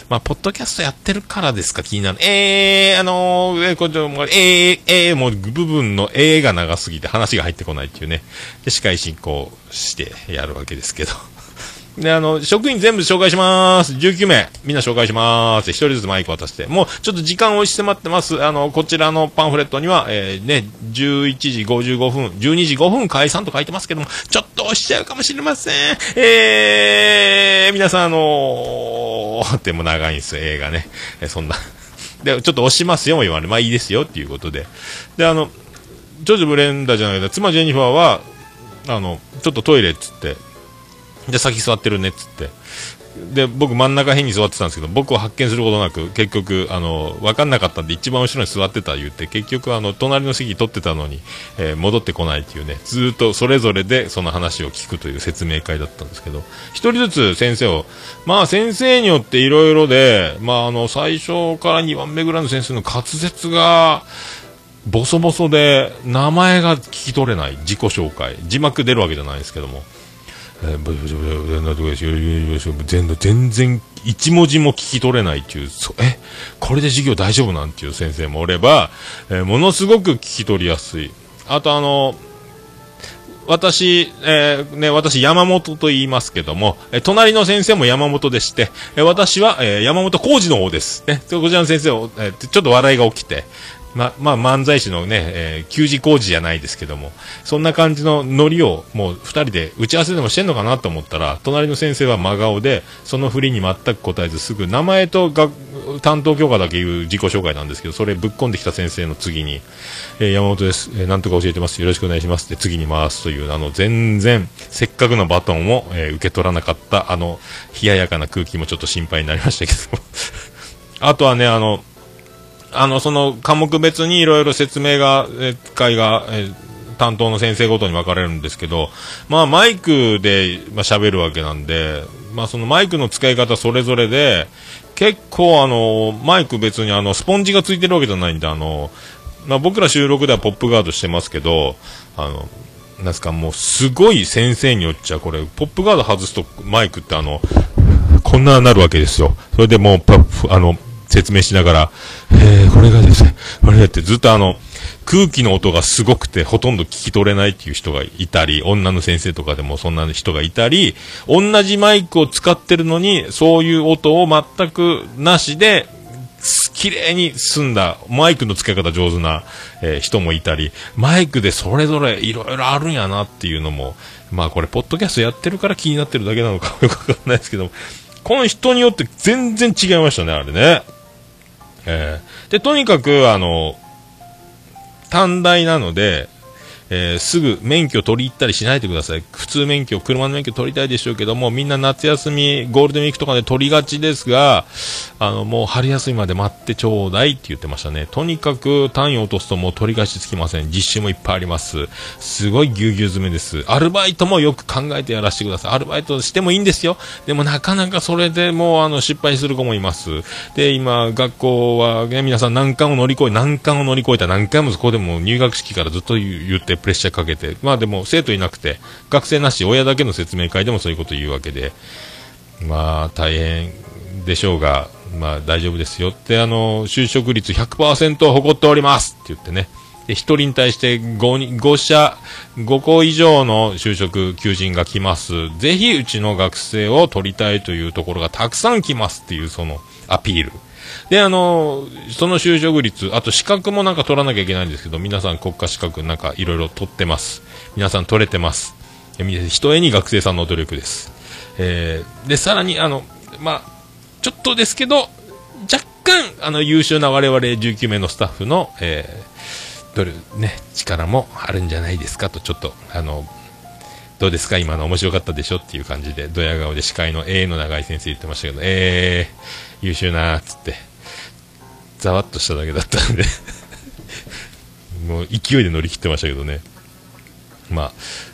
まあ、ポッドキャストやってるからですか、気になる。えー、あのー、えー、こち、もう、えー、えー、もう、部分のえーが長すぎて話が入ってこないっていうね。で、司会進行してやるわけですけど。で、あの、職員全部紹介します。19名。みんな紹介します。一人ずつマイク渡して。もう、ちょっと時間を押し迫ってます。あの、こちらのパンフレットには、えー、ね、11時55分、12時5分解散と書いてますけども、ちょっと押しちゃうかもしれません。えー、皆さん、あのー、でも長いんですよ、映画ね。えーそんな。で、ちょっと押しますよも言われ、まあいいですよっていうことで。で、あの、ジョージ・ブレンダーじゃないけど、妻ジェニファーは、あの、ちょっとトイレっつって、で、先座ってるねっつって。で、僕真ん中辺に座ってたんですけど、僕を発見することなく、結局、あの、分かんなかったんで、一番後ろに座ってた言って、結局、あの、隣の席取ってたのに、えー戻ってこないっていうね、ずっとそれぞれでその話を聞くという説明会だったんですけど、一人ずつ先生を、まあ先生によっていろいろで、まああの、最初から2番目ぐらいの先生の滑舌が、ボソボソで、名前が聞き取れない、自己紹介。字幕出るわけじゃないですけども。全全然一文字も聞き取れないっていう、え、これで授業大丈夫なんていう先生もおれば、えものすごく聞き取りやすい。あとあの、私、えーね、私山本と言いますけども、えー隣の先生も山本でして、えー私は、えー山本浩二の方です。ね、こちらの先生を、えーちょっと笑いが起きて、ま、まあ、漫才師のね、えー、給仕工事じゃないですけども、そんな感じのノリをもう二人で打ち合わせでもしてんのかなと思ったら、隣の先生は真顔で、その振りに全く答えずすぐ名前と学担当教科だけ言う自己紹介なんですけど、それぶっ込んできた先生の次に、えー山本です、えーなんとか教えてます。よろしくお願いします。で、次に回すという、あの、全然、せっかくのバトンを、えー受け取らなかった、あの、冷ややかな空気もちょっと心配になりましたけど。あとはね、あの、あの、その科目別にいろいろ説明が、え会が、え担当の先生ごとに分かれるんですけど、まあマイクで、まあ、喋るわけなんで、まあそのマイクの使い方それぞれで、結構あの、マイク別にあの、スポンジがついてるわけじゃないんで、あの、まあ僕ら収録ではポップガードしてますけど、あの、なんすかもうすごい先生によっちゃこれ、ポップガード外すとマイクってあの、こんななるわけですよ。それでもう、あの、説明しながら、えー、これがですね、これだってずっとあの、空気の音がすごくてほとんど聞き取れないっていう人がいたり、女の先生とかでもそんな人がいたり、同じマイクを使ってるのに、そういう音を全くなしで、綺麗に済んだ、マイクの使い方上手な、えー人もいたり、マイクでそれぞれいろいろあるんやなっていうのも、まあこれ、ポッドキャストやってるから気になってるだけなのかよくわかんないですけど、この人によって全然違いましたね、あれね。えー。で、とにかく、あの、短大なので、えーすぐ免許取り行ったりしないでください。普通免許、車の免許取りたいでしょうけども、みんな夏休み、ゴールデンウィークとかで取りがちですが、あの、もう春休みまで待ってちょうだいって言ってましたね。とにかく単位を落とすともう取り返しつきません。実習もいっぱいあります。すごいぎゅうぎゅう詰めです。アルバイトもよく考えてやらせてください。アルバイトしてもいいんですよ。でもなかなかそれでもうあの失敗する子もいます。で、今、学校はね、皆さん難関を乗り越え、難関を乗り越えた何回もそこでも入学式からずっと言ってプレッシャーかけて、まあでも生徒いなくて、学生なし、親だけの説明会でもそういうこと言うわけで、まあ大変でしょうが、まあ大丈夫ですよって、あの、就職率100%を誇っておりますって言ってね。で、一人に対して5に、5社、5個以上の就職求人が来ます。ぜひうちの学生を取りたいというところがたくさん来ますっていうそのアピール。で、あの、その就職率、あと資格もなんか取らなきゃいけないんですけど、皆さん国家資格なんかいろいろ取ってます。皆さん取れてます。えみひとえに学生さんの努力です。えーで、さらに、あの、まあ、ちょっとですけど、若干、あの、優秀な我々19名のスタッフの、えー、どれ、ね、力もあるんじゃないですかと、ちょっと、あの、どうですか？今の面白かったでしょ？っていう感じで、ドヤ顔で司会の A の長井先生言ってましたけど、えー、優秀なっつって、ざわっとしただけだったんで、もう勢いで乗り切ってましたけどね。まあ、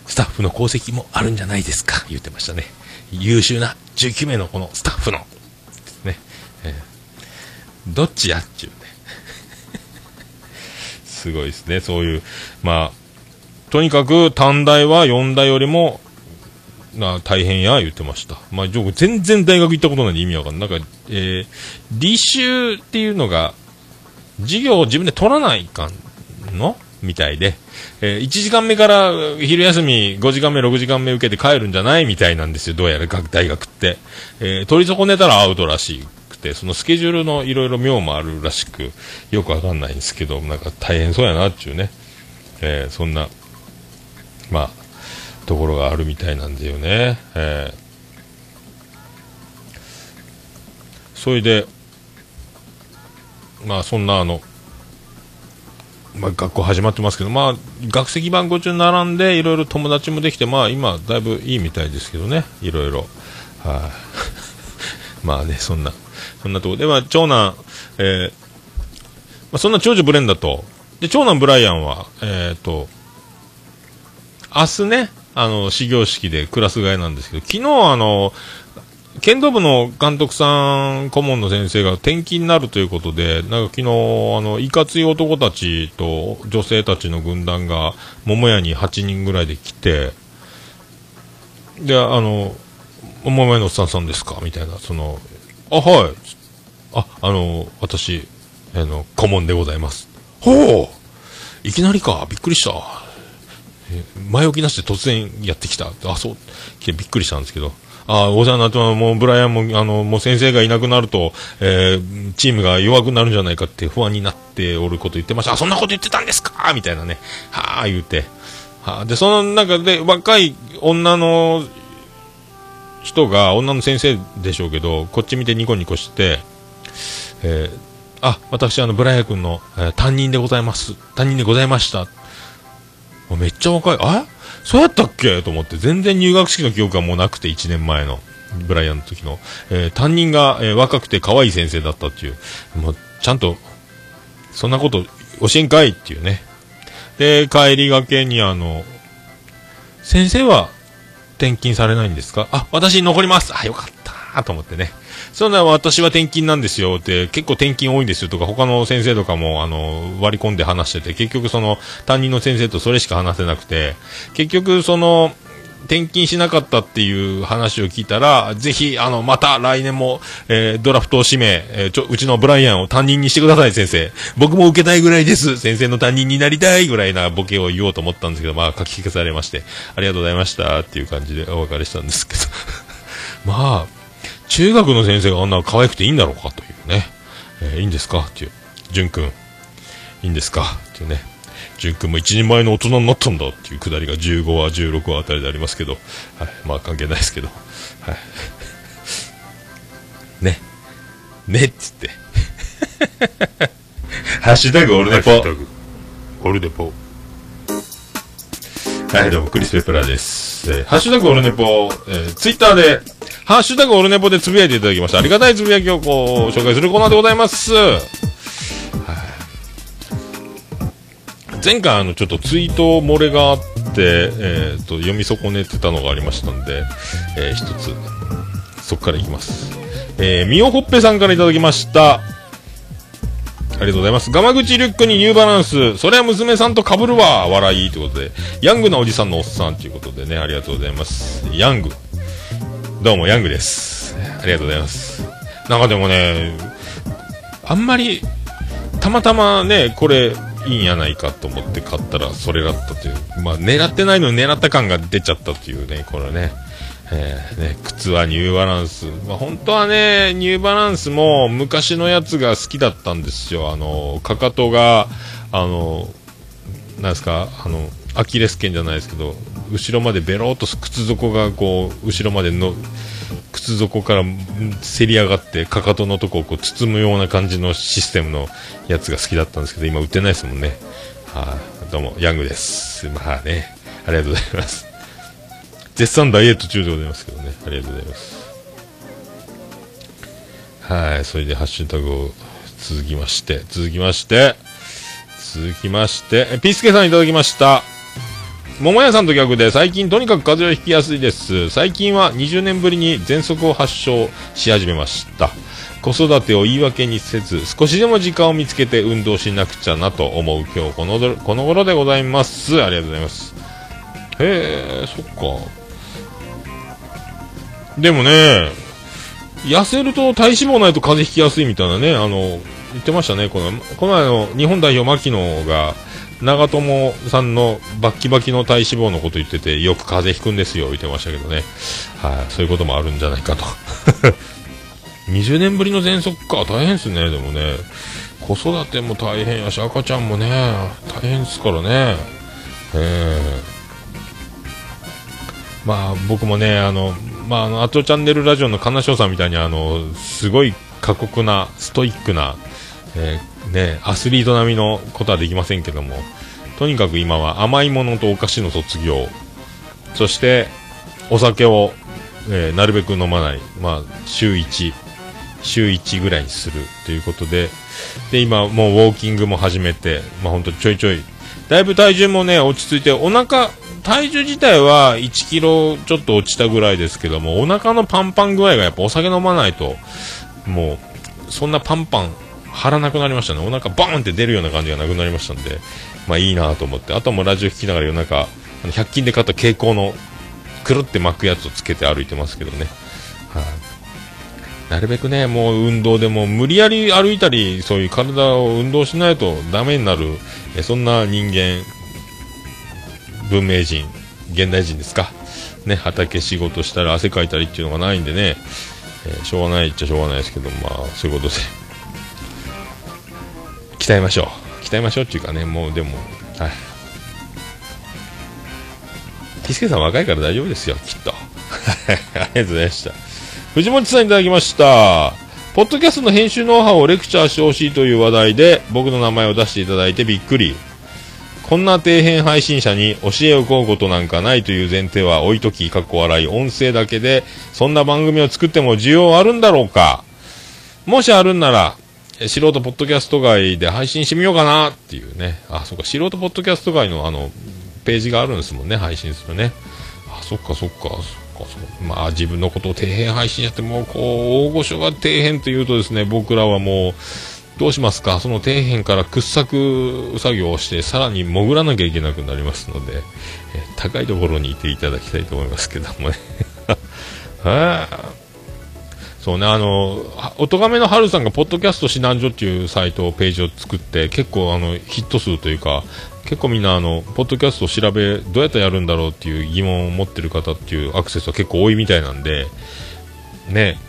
スタッフの功績もあるんじゃないですか、言ってましたね。優秀な19名のこのスタッフの、ね、えーどっちやっちゅうね。すごいですね、そういう、まあ、とにかく短大は4大よりも、な大変や言ってました。まあ、全然大学行ったことないんで意味わかんない。なんか、えー、履修っていうのが、授業を自分で取らないかんの？みたいで、え1時間目から昼休み5時間目、6時間目受けて帰るんじゃないみたいなんですよ、どうやら学大学って。えー取り損ねたらアウトらしくて、そのスケジュールのいろいろ妙もあるらしく、よくわかんないんですけど、なんか大変そうやなっていうね、えーそんな、まあ、ところがあるみたいなんだよね。えーそれで、まあそんなあの、まあ、学校始まってますけど、まあ、学籍番号中並んでいろいろ友達もできて、まあ、今だいぶいいみたいですけどね。いろいろ。はい。まあねそんなそんなとこ。で、まあ、長男、えーまあ、そんな長女ブレンダと。で長男ブライアンはえっ、と明日ねあの始業式でクラス替えなんですけど昨日あの剣道部の監督さん、顧問の先生が転勤になるということで、なんか昨日、あの、いかつい男たちと女性たちの軍団が、桃屋に8人ぐらいで来て、で、あの、桃屋のおっさんさんですかみたいな、その、あ、はい。あ、あの、私、あの、顧問でございます。ほういきなりか、びっくりした。前置きなしで突然やってきた。あ、そう、びっくりしたんですけど。あお世話になってもうブライアンも、あの、もう先生がいなくなると、えー、チームが弱くなるんじゃないかって不安になっておること言ってました。あ、そんなこと言ってたんですか？みたいなね。はあ、言うて。はあ、で、その中で若い女の人が、女の先生でしょうけど、こっち見てニコニコして、えー、あ、私、あの、ブライアン君の、えー担任でございます。担任でございました。めっちゃ若い。あそうやったっけ？と思って、全然入学式の記憶がもうなくて、1年前の、ブライアンの時の、えー担任が、えー若くて可愛い先生だったっていう、もう、ちゃんと、そんなこと教えんかいっていうね。で、帰りがけにあの、先生は転勤されないんですか？あ、私残ります。あ、よかったと思ってね。そんな私は転勤なんですよって、結構転勤多いんですよとか、他の先生とかも、あの、割り込んで話してて、結局その、担任の先生とそれしか話せなくて、結局その、転勤しなかったっていう話を聞いたら、ぜひ、あの、また来年も、えードラフトを指名、えーちょ、うちのブライアンを担任にしてください、先生。僕も受けたいぐらいです。先生の担任になりたいぐらいなボケを言おうと思ったんですけど、まあ、書き消されまして、ありがとうございましたっていう感じでお別れしたんですけど。まあ、中学の先生があんな可愛くていいんだろうかというね。えーいいんですか？っていう。淳くん、いいんですか？っていうね。淳くんも一人前の大人になったんだっていうくだりが15話、16話あたりでありますけど、はい。まあ関係ないですけど、はい。ね。ねっつって。ハッシュタグオルネポ。オルネポ。はい、どうも、クリス・ペプラーです。えーハッシュタグオルネポ、えーツイッターで、ハッシュタグオルネポでつぶやいていただきました。ありがたいつぶやきをこう、紹介するコーナーでございます。前回あの、ちょっとツイート漏れがあって、えーと、読み損ねてたのがありましたんで、えー一つ、そこからいきます。えー、みおほっぺさんからいただきました。ありがとうございます。ガマ口リュックにニューバランス。それは娘さんと被るわ。笑い。ということで。ヤングなおじさんのおっさんということでね、ありがとうございます。ヤング。どうも、ヤングです。ありがとうございます。なんかでもね、あんまり、たまたまね、これ、いいんやないかと思って買ったら、それだったという。まあ、狙ってないのに狙った感が出ちゃったというね、これね。えーね、靴はニューバランス。まあ、本当はね、ニューバランスも昔のやつが好きだったんですよ。あの、かかとが、あの、なんですか、あの、アキレス腱じゃないですけど、後ろまでベローっと靴底がこう、後ろまでの、靴底からせり上がって、かかとのとこをこう包むような感じのシステムのやつが好きだったんですけど、今売ってないですもんね。はい、どうも、ヤングです。まあね、ありがとうございます。絶賛ダイエット中でございますけどね。ありがとうございます。はい、それでハッシュタグを続きまして、続きまして、続きまして、ピースケさんいただきました。桃屋さんと逆で最近とにかく風邪をひきやすいです。最近は20年ぶりに喘息を発症し始めました。子育てを言い訳にせず、少しでも時間を見つけて運動しなくちゃなと思う今日このこの頃でございます。ありがとうございます。へえ、そっか。でもね、痩せると体脂肪ないと風邪ひきやすいみたいなね、あの、言ってましたね、この、この前の日本代表牧野が、長友さんのバッキバキの体脂肪のこと言ってて、よく風邪ひくんですよ、言ってましたけどね。はい、そういうこともあるんじゃないかと。20年ぶりの喘息か、大変ですね、でもね。子育ても大変やし、赤ちゃんもね、大変ですからね。ええまあ僕もね、あの、まああの、アトチャンネルラジオの金賞さんみたいにあの、すごい過酷な、ストイックな、えーね、アスリート並みのことはできませんけども、とにかく今は甘いものとお菓子の卒業、そしてお酒を、えーなるべく飲まない、まあ、週1、週1ぐらいにするということで、で、今もうウォーキングも始めて、まあほんとちょいちょい、だいぶ体重もね、落ち着いて、お腹、体重自体は1キロちょっと落ちたぐらいですけども、お腹のパンパン具合がやっぱお酒飲まないと、もう、そんなパンパン張らなくなりましたね。お腹バーンって出るような感じがなくなりましたんで、まあいいなと思って、あとはもうラジオ聞きながら夜中、あの100均で買った蛍光のくるって巻くやつをつけて歩いてますけどね。はい、なるべくね、もう運動でも無理やり歩いたり、そういう体を運動しないとダメになる、えそんな人間、文明人、現代人ですか。ね、畑仕事したら汗かいたりっていうのがないんでね、えーしょうがないっちゃしょうがないですけど、まあ、そういうことで、鍛えましょう。鍛えましょうっていうかね、もうでも、はい。キスケさん若いから大丈夫ですよ、きっと。ありがとうございました。藤本さんいただきました。ポッドキャストの編集ノウハウをレクチャーしてほしいという話題で、僕の名前を出していただいてびっくり。こんな底辺配信者に教えを請うことなんかないという前提は置いとき、かっこ笑い、音声だけで、そんな番組を作っても需要あるんだろうかもしあるんなら、素人ポッドキャスト外で配信してみようかなっていうね。あ、そうか、素人ポッドキャスト外のあの、ページがあるんですもんね、配信するね。あ、そっかそっか、そっか、そう。まあ自分のことを底辺配信やってもう、こう、大御所が底辺というとですね、僕らはもう、どうしますか？その底辺から掘削作業をして、さらに潜らなきゃいけなくなりますので、え高いところにいていただきたいと思いますけどもね。はいそうね、あの、おとがめの春さんが、ポッドキャスト指南所っていうサイト、ページを作って、結構、あの、ヒット数というか、結構みんな、あの、ポッドキャストを調べ、どうやってやるんだろうっていう疑問を持ってる方っていうアクセスは結構多いみたいなんで、ね、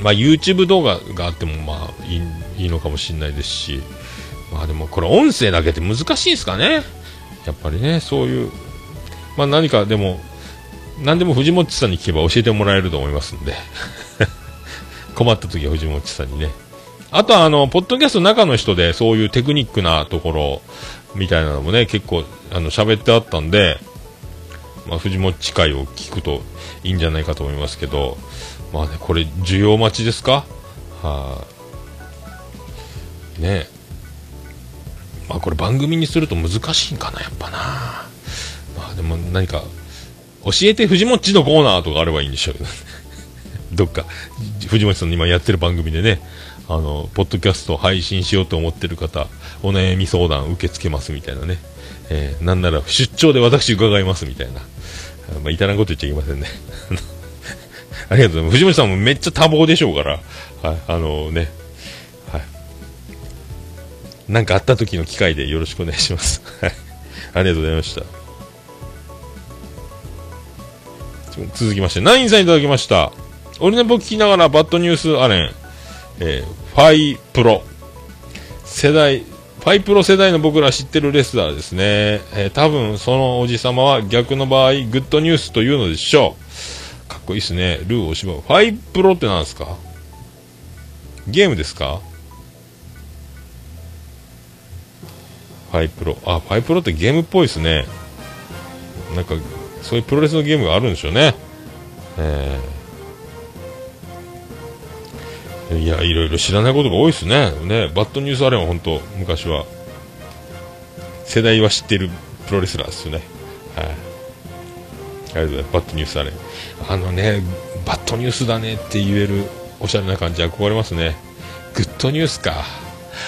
まあ、YouTube 動画があっても、まあ、いいいいのかもしれないですし、まあでも、これ音声だけって難しいですかね?やっぱりね、そういう、まあ何かでも、何でも藤本さんに聞けば教えてもらえると思いますんで。困った時は藤本さんにね。あとは、あの、ポッドキャストの中の人で、そういうテクニックなところ、みたいなのもね、結構、あの、喋ってあったんで、まあ、藤本会を聞くといいんじゃないかと思いますけど、まあね、これ、需要待ちですか？はい、ねまあ、これ番組にすると難しいんかな、やっぱな。まあ、でも何か、教えて藤本のコーナーとかあればいいんでしょうけどね。どっか、藤本さんの今やってる番組でね、あの、ポッドキャスト配信しようと思ってる方、お悩み相談受け付けますみたいなね。えーなんなら出張で私伺いますみたいな。まあ、いたらんこと言っちゃいけませんね。ありがとうございます。藤本さんもめっちゃ多忙でしょうから、はい、あのね、はい。なんかあった時の機会でよろしくお願いします。はい。ありがとうございました。続きまして、ナインさんいただきました。オルネポ聞きながらバッドニュースアレン、えーファイプロ。世代、ファイプロ世代の僕ら知ってるレスラーですね。えー多分そのおじさまは逆の場合、グッドニュースというのでしょう。かっこいいですね。ルーを縛る。ファイプロって何ですか？ゲームですか？ファイプロ。あ、ファイプロってゲームっぽいですね。なんか、そういうプロレスのゲームがあるんでしょうね。えーいや、いろいろ知らないことが多いですね。ね、バッドニュースアレンは本当、昔は、世代は知ってるプロレスラーですよね。はい。ありがとうございます。バッドニュースアレン。あのね、バッドニュースだねって言えるおしゃれな感じ憧れますね。グッドニュースか。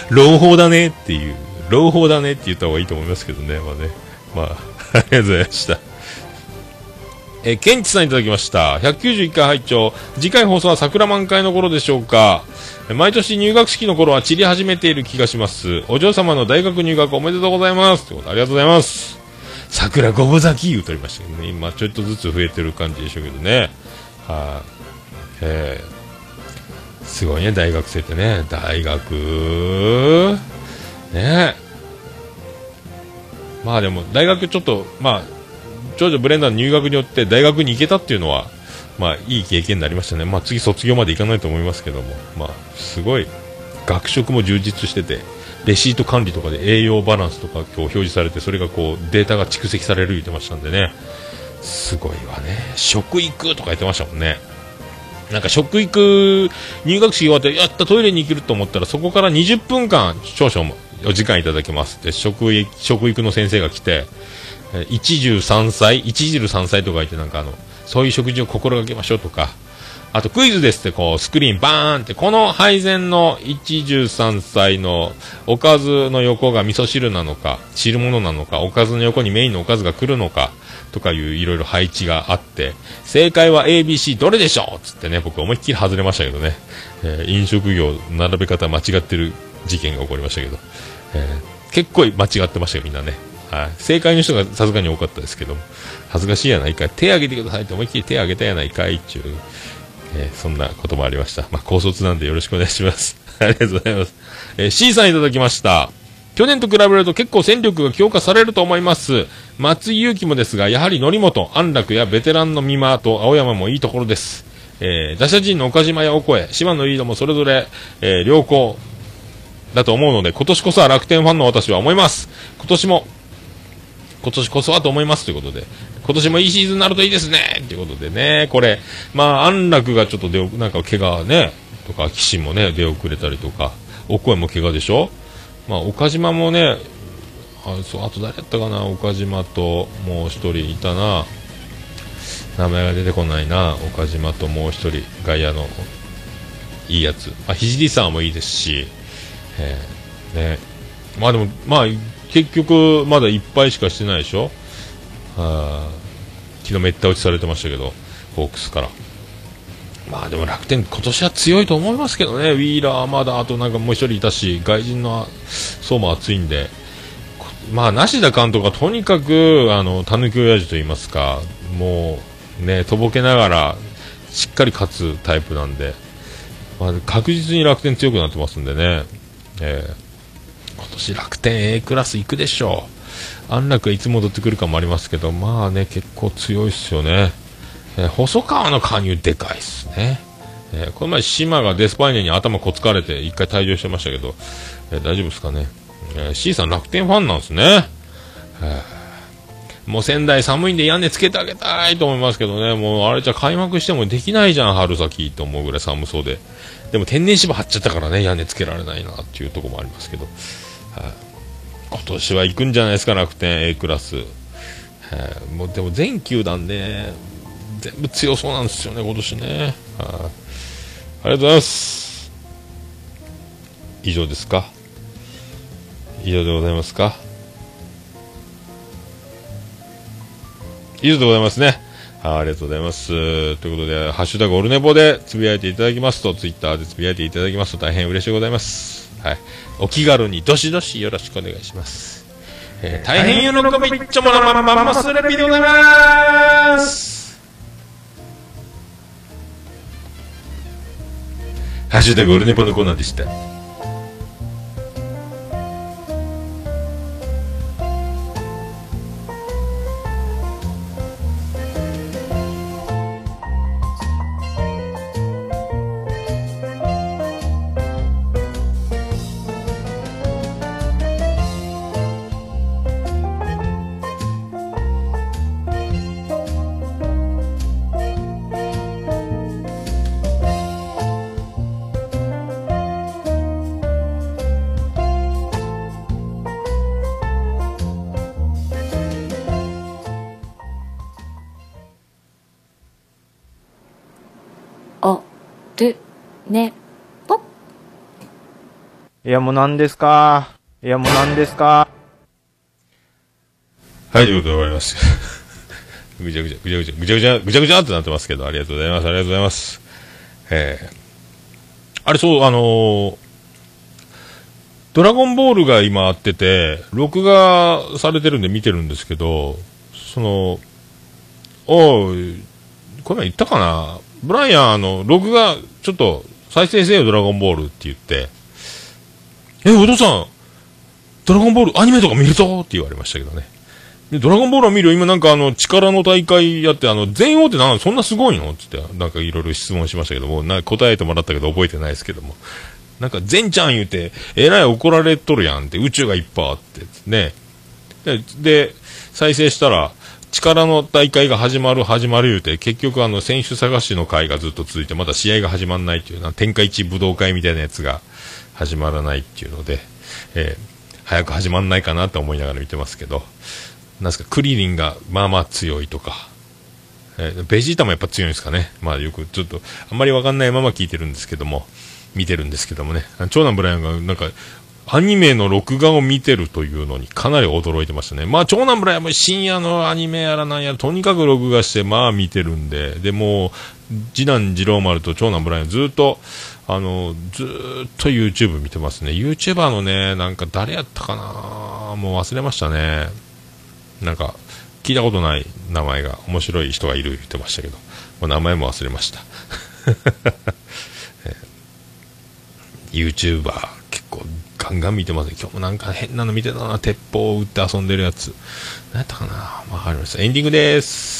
朗報だねっていう、朗報だねって言った方がいいと思いますけどね。まあね。まあ、ありがとうございました。えー、ケンチさんいただきました。191回拝聴次回放送は桜満開の頃でしょうか。毎年入学式の頃は散り始めている気がします。お嬢様の大学入学おめでとうございます。ということありがとうございます。桜五分咲き言うとりましたけどね。今ちょっとずつ増えてる感じでしょうけどね。はい、えーすごいね、大学生ってね。大学ねまあでも、大学ちょっと、まあ、長女ブレンダーの入学によって大学に行けたっていうのは、まあ、いい経験になりましたね。まあ、次卒業まで行かないと思いますけども、まあ、すごい学食も充実しててレシート管理とかで栄養バランスとか今日表示されてそれがこうデータが蓄積される言ってましたんでね。すごいわね。食育とか言ってましたもんね。なんか食育入学式終わってやったトイレに行けると思ったらそこから20分間少々お時間いただけますって食育食育の先生が来てえ一汁三菜一汁三菜とか言ってなんかあのそういう食事を心がけましょうとか。あとクイズですってこうスクリーンバーンってこの配膳の一汁三菜のおかずの横が味噌汁なのか汁物なのかおかずの横にメインのおかずが来るのかとかいういろいろ配置があって正解は ABC どれでしょうっつってね僕思いっきり外れましたけどね、えー飲食業並べ方間違ってる事件が起こりましたけど、えー結構間違ってましたよみんなね。はい、正解の人がさすがに多かったですけども恥ずかしいやないかい手挙げてくださいって思いっきり手挙げたやないかいっていう、えーそんなこともありました。まあ、高卒なんでよろしくお願いします。ありがとうございます。えー C さんいただきました。去年と比べると結構戦力が強化されると思います。松井裕樹もですが、やはり則本、安楽やベテランの美馬と青山もいいところです。えー打者陣の岡島やオコエ、島野リードもそれぞれ、えー良好だと思うので、今年こそは楽天ファンの私は思います。今年も今年こそはと思いますということで、今年もいいシーズンになるといいですねということでね、これ、まあ、安楽がちょっと出なんか怪我ね、とか、岸もね、出遅れたりとか、お声も怪我でしょ？まあ、岡島もね、あそうあと誰やったかな、岡島ともう一人いたな、名前が出てこないな、岡島ともう一人、外野のいいやつ、あ、聖さんもいいですし、えーね、まあでも、まあ、結局、まだいっぱいしかしてないでしょ？はあ昨日めった打ちされてましたけど、ホークスから。まあでも楽天、今年は強いと思いますけどね、ウィーラーまだあとなんかもう一人いたし、外人の層も厚いんで、まあ梨田監督はとにかく、あの、たぬき親父と言いますか、もうね、とぼけながら、しっかり勝つタイプなんで、まあ、確実に楽天強くなってますんでね、えー。今年楽天 A クラス行くでしょう。安楽はいつ戻ってくるかもありますけどまあね結構強いっすよね、えー細川の加入でかいっすね、えーこの前島がデスパイネに頭こつかれて一回退場してましたけど、えー大丈夫ですかね、えー C さん楽天ファンなんですね、もう仙台寒いんで屋根つけてあげたいと思いますけどね。もうあれじゃ開幕してもできないじゃん春先と思うぐらい寒そうで。でも天然芝張っちゃったからね屋根つけられないなっていうとこもありますけど。今年は行くんじゃないですか、楽天 A クラス。はいもうでも全球団ね、全部強そうなんですよね、今年ね。はいありがとうございます。以上ですか？以上でございますか？以上でございますね。はいありがとうございます。ということで、ハッシュタグオルネポでつぶやいていただきますと、ツイッターでつぶやいていただきますと大変嬉しいございます。はい。お気軽にどしどしよろしくお願いします。えー大変喜びっちょものまんまマスレピでございます。ハッシュタグオルネポのコーナーでした。いやもう何ですか？いやもう何ですか？はい、ということで終わります。ぐちゃぐちゃ、ぐちゃぐちゃ、ぐちゃぐちゃ、ぐちゃぐちゃってなってますけど、ありがとうございます、ありがとうございます。えー、あれ、そう、あのードラゴンボールが今あってて、録画されてるんで見てるんですけど、その、おい、これ前言ったかな？ブライアン、あの、録画、ちょっと、再生せよ、ドラゴンボールって言って、え、お父さん、ドラゴンボール、アニメとか見るぞって言われましたけどね。で、ドラゴンボールを見るよ今なんかあの、力の大会やって、あの、全王ってなんそんなすごいの？つって、なんかいろいろ質問しましたけども、な答えてもらったけど覚えてないですけども。なんか、全ちゃん言うて、えらい怒られとるやんって、宇宙がいっぱいあって、ね。で、で再生したら、力の大会が始まる始まる言うて、結局あの、選手探しの会がずっと続いて、まだ試合が始まらないっていうな、天下一武道会みたいなやつが始まらないっていうので、えー早く始まんないかなと思いながら見てますけど、なんすか、クリリンがまあまあ強いとか、えーベジータもやっぱ強いんですかね。まあよくちょっと、あんまりわかんないまま聞いてるんですけども、見てるんですけどもね。長男ブライアンがなんか、アニメの録画を見てるというのにかなり驚いてましたね。まあ長男ブライアンも深夜のアニメやらなんやら、とにかく録画してまあ見てるんで、でも、次男次郎丸と長男ブライアンずっと、あの、ずっと YouTube 見てますね。YouTuber のね、なんか誰やったかな？もう忘れましたね。なんか、聞いたことない名前が面白い人がいる言ってましたけど、もう名前も忘れました。YouTuber 結構ガンガン見てますね。今日もなんか変なの見てたな。鉄砲を撃って遊んでるやつ。何やったかな？わかりました。エンディングです。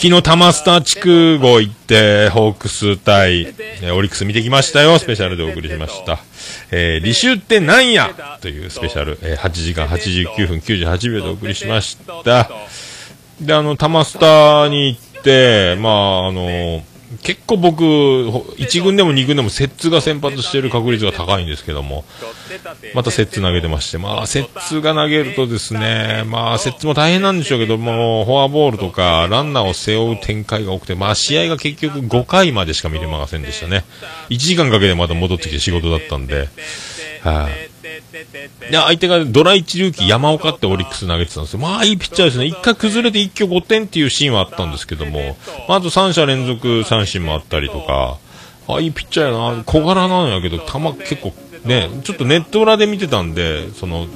昨日タマスター地区号行ってホークス対オリックス見てきましたよ。スペシャルでお送りしました。えー、履修ってなんや？というスペシャル、えー8時間89分98秒でお送りしました。で、あの、タマスターに行って、まあ、あの、結構僕、1軍でも2軍でも摂津が先発している確率が高いんですけども、また摂津投げてまして、まあ、摂津が投げるとですね、まあ、摂津も大変なんでしょうけども、フォアボールとか、ランナーを背負う展開が多くて、まあ、試合が結局5回までしか見れませんでしたね。1時間かけてまた戻ってきて仕事だったんで、はい、で、相手がドラ1ルーキ山岡ってオリックス投げてたんですよ。まあいいピッチャーですね。一回崩れて一挙5点っていうシーンはあったんですけども、まあ、あと3者連続三振もあったりとか、あ、いいピッチャーやな。小柄なんやけど、球結構ね、ちょっとネット裏で見てたんで、その、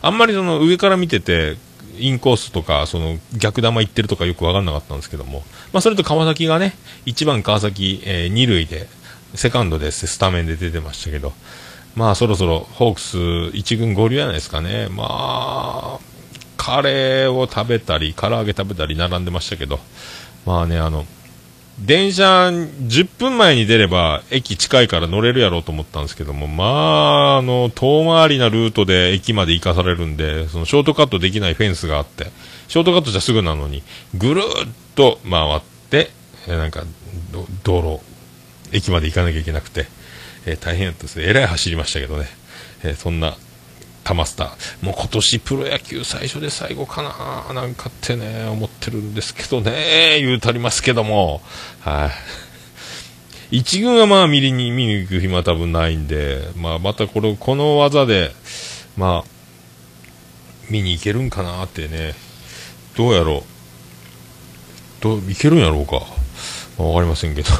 あんまりその上から見てて、インコースとか、その逆球行ってるとかよくわかんなかったんですけども、まあそれと川崎がね、1番川崎、えー、2塁で、セカンドでスタメンで出てましたけど、まあそろそろホークス1軍合流じゃないですかね。まあ、カレーを食べたり、唐揚げ食べたり並んでましたけど、まあね、あの、電車10分前に出れば駅近いから乗れるやろうと思ったんですけども、まあ、あの、遠回りなルートで駅まで行かされるんで、そのショートカットできないフェンスがあって、ショートカットじゃすぐなのに、ぐるっと回って、えなんか、道路、駅まで行かなきゃいけなくて、えー大変やったですね。えらい走りましたけどね。えそんな、タマスター。もう今年プロ野球最初で最後かななんかってね、思ってるんですけどね、言うたりますけども。はい。一軍はまあ見に、見に行く暇は多分ないんで、まあまたこれ、この技で、まあ、見に行けるんかなってね、どうやろう。どう、いけるんやろうか。まあわかりませんけど。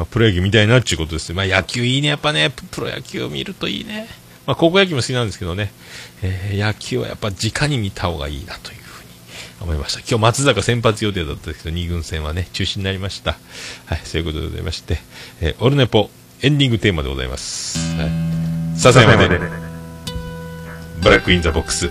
まあプロ野球見たいなっていうことですまあ野球いいね、やっぱね、ププロ野球を見るといいね。まあ高校野球も好きなんですけどね、えー野球はやっぱ直に見た方がいいなというふうに思いました。今日松坂先発予定だったんですけど、2軍戦はね、中止になりました。はい、そういうことでございまして、えーオルネポ、エンディングテーマでございます。はい。笹山で、ブラックインザボックス。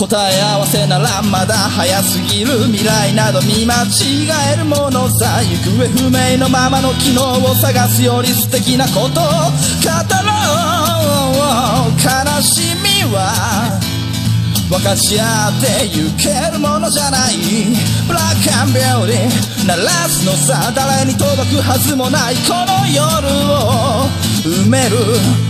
答え合わせならまだ早すぎる未来など見間違えるものさ行方不明のままの機能を探すより素敵なことを語ろう。悲しみは分かち合ってゆけるものじゃない。ブラックアンビューティー鳴らすのさ誰に届くはずもないこの夜を埋める。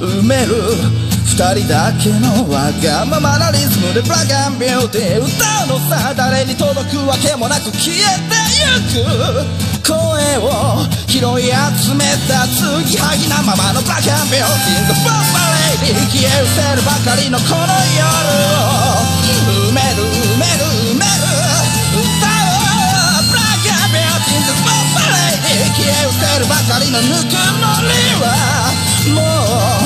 埋める二人だけのわがままなリズムでブラックアンビューティー歌うのさ誰に届くわけもなく消えてゆく声を拾い集めた継ぎはぎなままのブラックアンビューティーがボンバレイに消え失せるばかりのこの夜を埋める埋める埋める歌おうブラックアンビューティーがボンバレイに消え失せるばかりのぬくもりはもう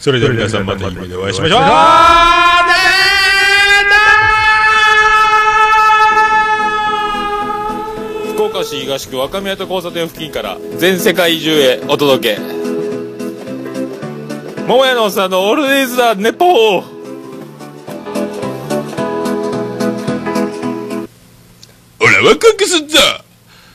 それでは皆さんまた夢でお会いしましょう。福岡市東区若宮と交差点付近から全世界中へお届け。桃屋のおっさんのオールディーズ・ザ・ネポー